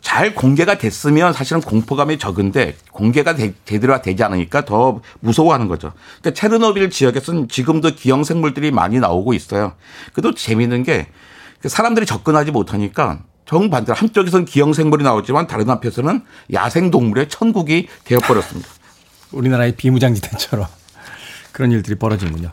잘 공개가 됐으면 사실은 공포감이 적은데 공개가 되, 제대로 되지 않으니까 더 무서워하는 거죠. 그러니까 체르노빌 지역에서는 지금도 기형 생물들이 많이 나오고 있어요. 그래도 재미있는 게그 사람들이 접근하지 못하니까 정반대로 한쪽에서는 기형 생물이 나오지만 다른 한편에서는 야생 동물의 천국이 되어버렸습니다. 우리나라의 비무장지대처럼 그런 일들이 벌어지는군요.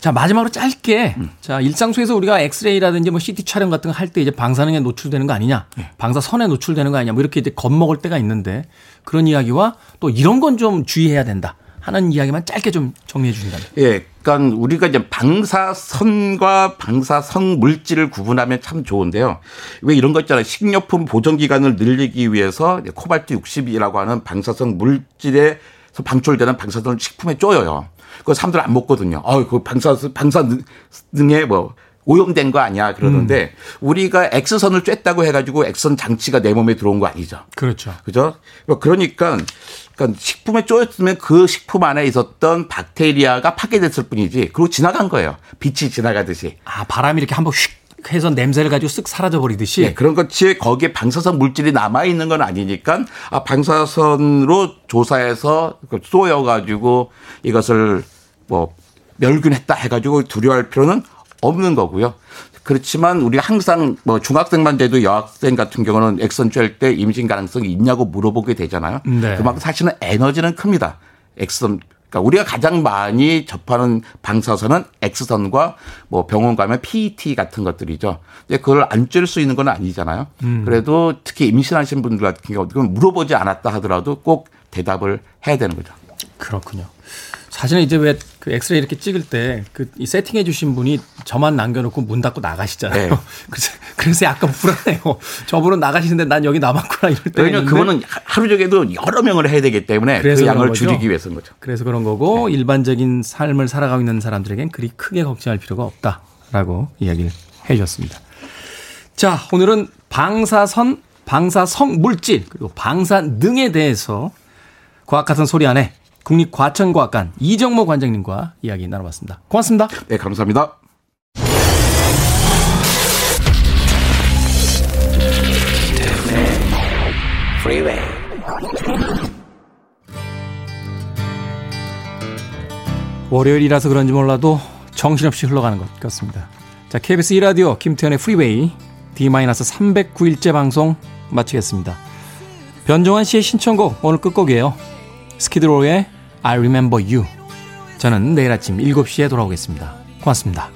자, 마지막으로 짧게. 자, 일상 속에서 우리가 엑스레이라든지 뭐 CT 촬영 같은 거 할 때 이제 방사능에 노출되는 거 아니냐. 방사선에 노출되는 거 아니냐. 뭐 이렇게 이제 겁먹을 때가 있는데 그런 이야기와 또 이런 건 좀 주의해야 된다. 하는 이야기만 짧게 좀 정리해 주신다면. 예, 그러니까 우리가 이제 방사선과 방사성 물질을 구분하면 참 좋은데요. 왜 이런 거 있잖아요. 식료품 보존 기간을 늘리기 위해서 코발트 60이라고 하는 방사성 물질의 방출되는 방사선을 식품에 쪼여요. 그거 사람들 안 먹거든요. 아유, 그 방사선, 방사능에 뭐, 오염된 거 아니야 그러는데 음. 우리가 X선을 쬐다고 해가지고 X선 장치가 내 몸에 들어온 거 아니죠. 그렇죠. 그죠? 그러니까, 그러니까 식품에 쪼였으면 그 식품 안에 있었던 박테리아가 파괴됐을 뿐이지 그리고 지나간 거예요. 빛이 지나가듯이. 아, 바람이 이렇게 한번 휙 해서 냄새를 가지고 쓱 사라져 버리듯이. 네, 그런 것이 거기에 방사선 물질이 남아 있는 건 아니니까 아, 방사선으로 조사해서 그 쏘여 가지고 이것을 뭐 멸균했다 해 가지고 두려워할 필요는 없는 거고요. 그렇지만 우리 항상 뭐 중학생만 돼도 여학생 같은 경우는 액선 쬐때 임신 가능성이 있냐고 물어보게 되잖아요. 네. 그만큼 사실은 에너지는 큽니다. 액선 그러니까 우리가 가장 많이 접하는 방사선은 X선과 뭐 병원 가면 PET 같은 것들이죠. 근데 그걸 안 쬐를 수 있는 건 아니잖아요. 음. 그래도 특히 임신하신 분들 같은 경우는 물어보지 않았다 하더라도 꼭 대답을 해야 되는 거죠. 그렇군요. 사실은 이제 왜 그 엑스레이 이렇게 찍을 때 그 이 세팅해 주신 분이 저만 남겨놓고 문 닫고 나가시잖아요. 네. 그래서, 그래서 약간 불안해요. 저분은 나가시는데 난 여기 남았구나 이럴 때. 왜냐면 그거는 하루 종일도 여러 명을 해야 되기 때문에 그 그래서 그런 양을? 줄이기 위해서인 거죠. 그래서 그런 거고 네. 일반적인 삶을 살아가고 있는 사람들에겐 그리 크게 걱정할 필요가 없다라고 이야기를 해 주셨습니다. 자, 오늘은 방사선, 방사성 물질, 그리고 방사능에 대해서 과학 같은 소리 안에 국립과천과학관 이정모 관장님과 이야기 나눠봤습니다. 고맙습니다. 네, 감사합니다. 월요일이라서 그런지 몰라도 정신없이 흘러가는 것 같습니다. 자, KBS 2라디오 김태현의 프리웨이 D-309일째 방송 마치겠습니다. 변종환 씨의 신청곡 오늘 끝곡이에요. 스키드로의 I Remember You. 저는 내일 아침 7시에 돌아오겠습니다. 고맙습니다.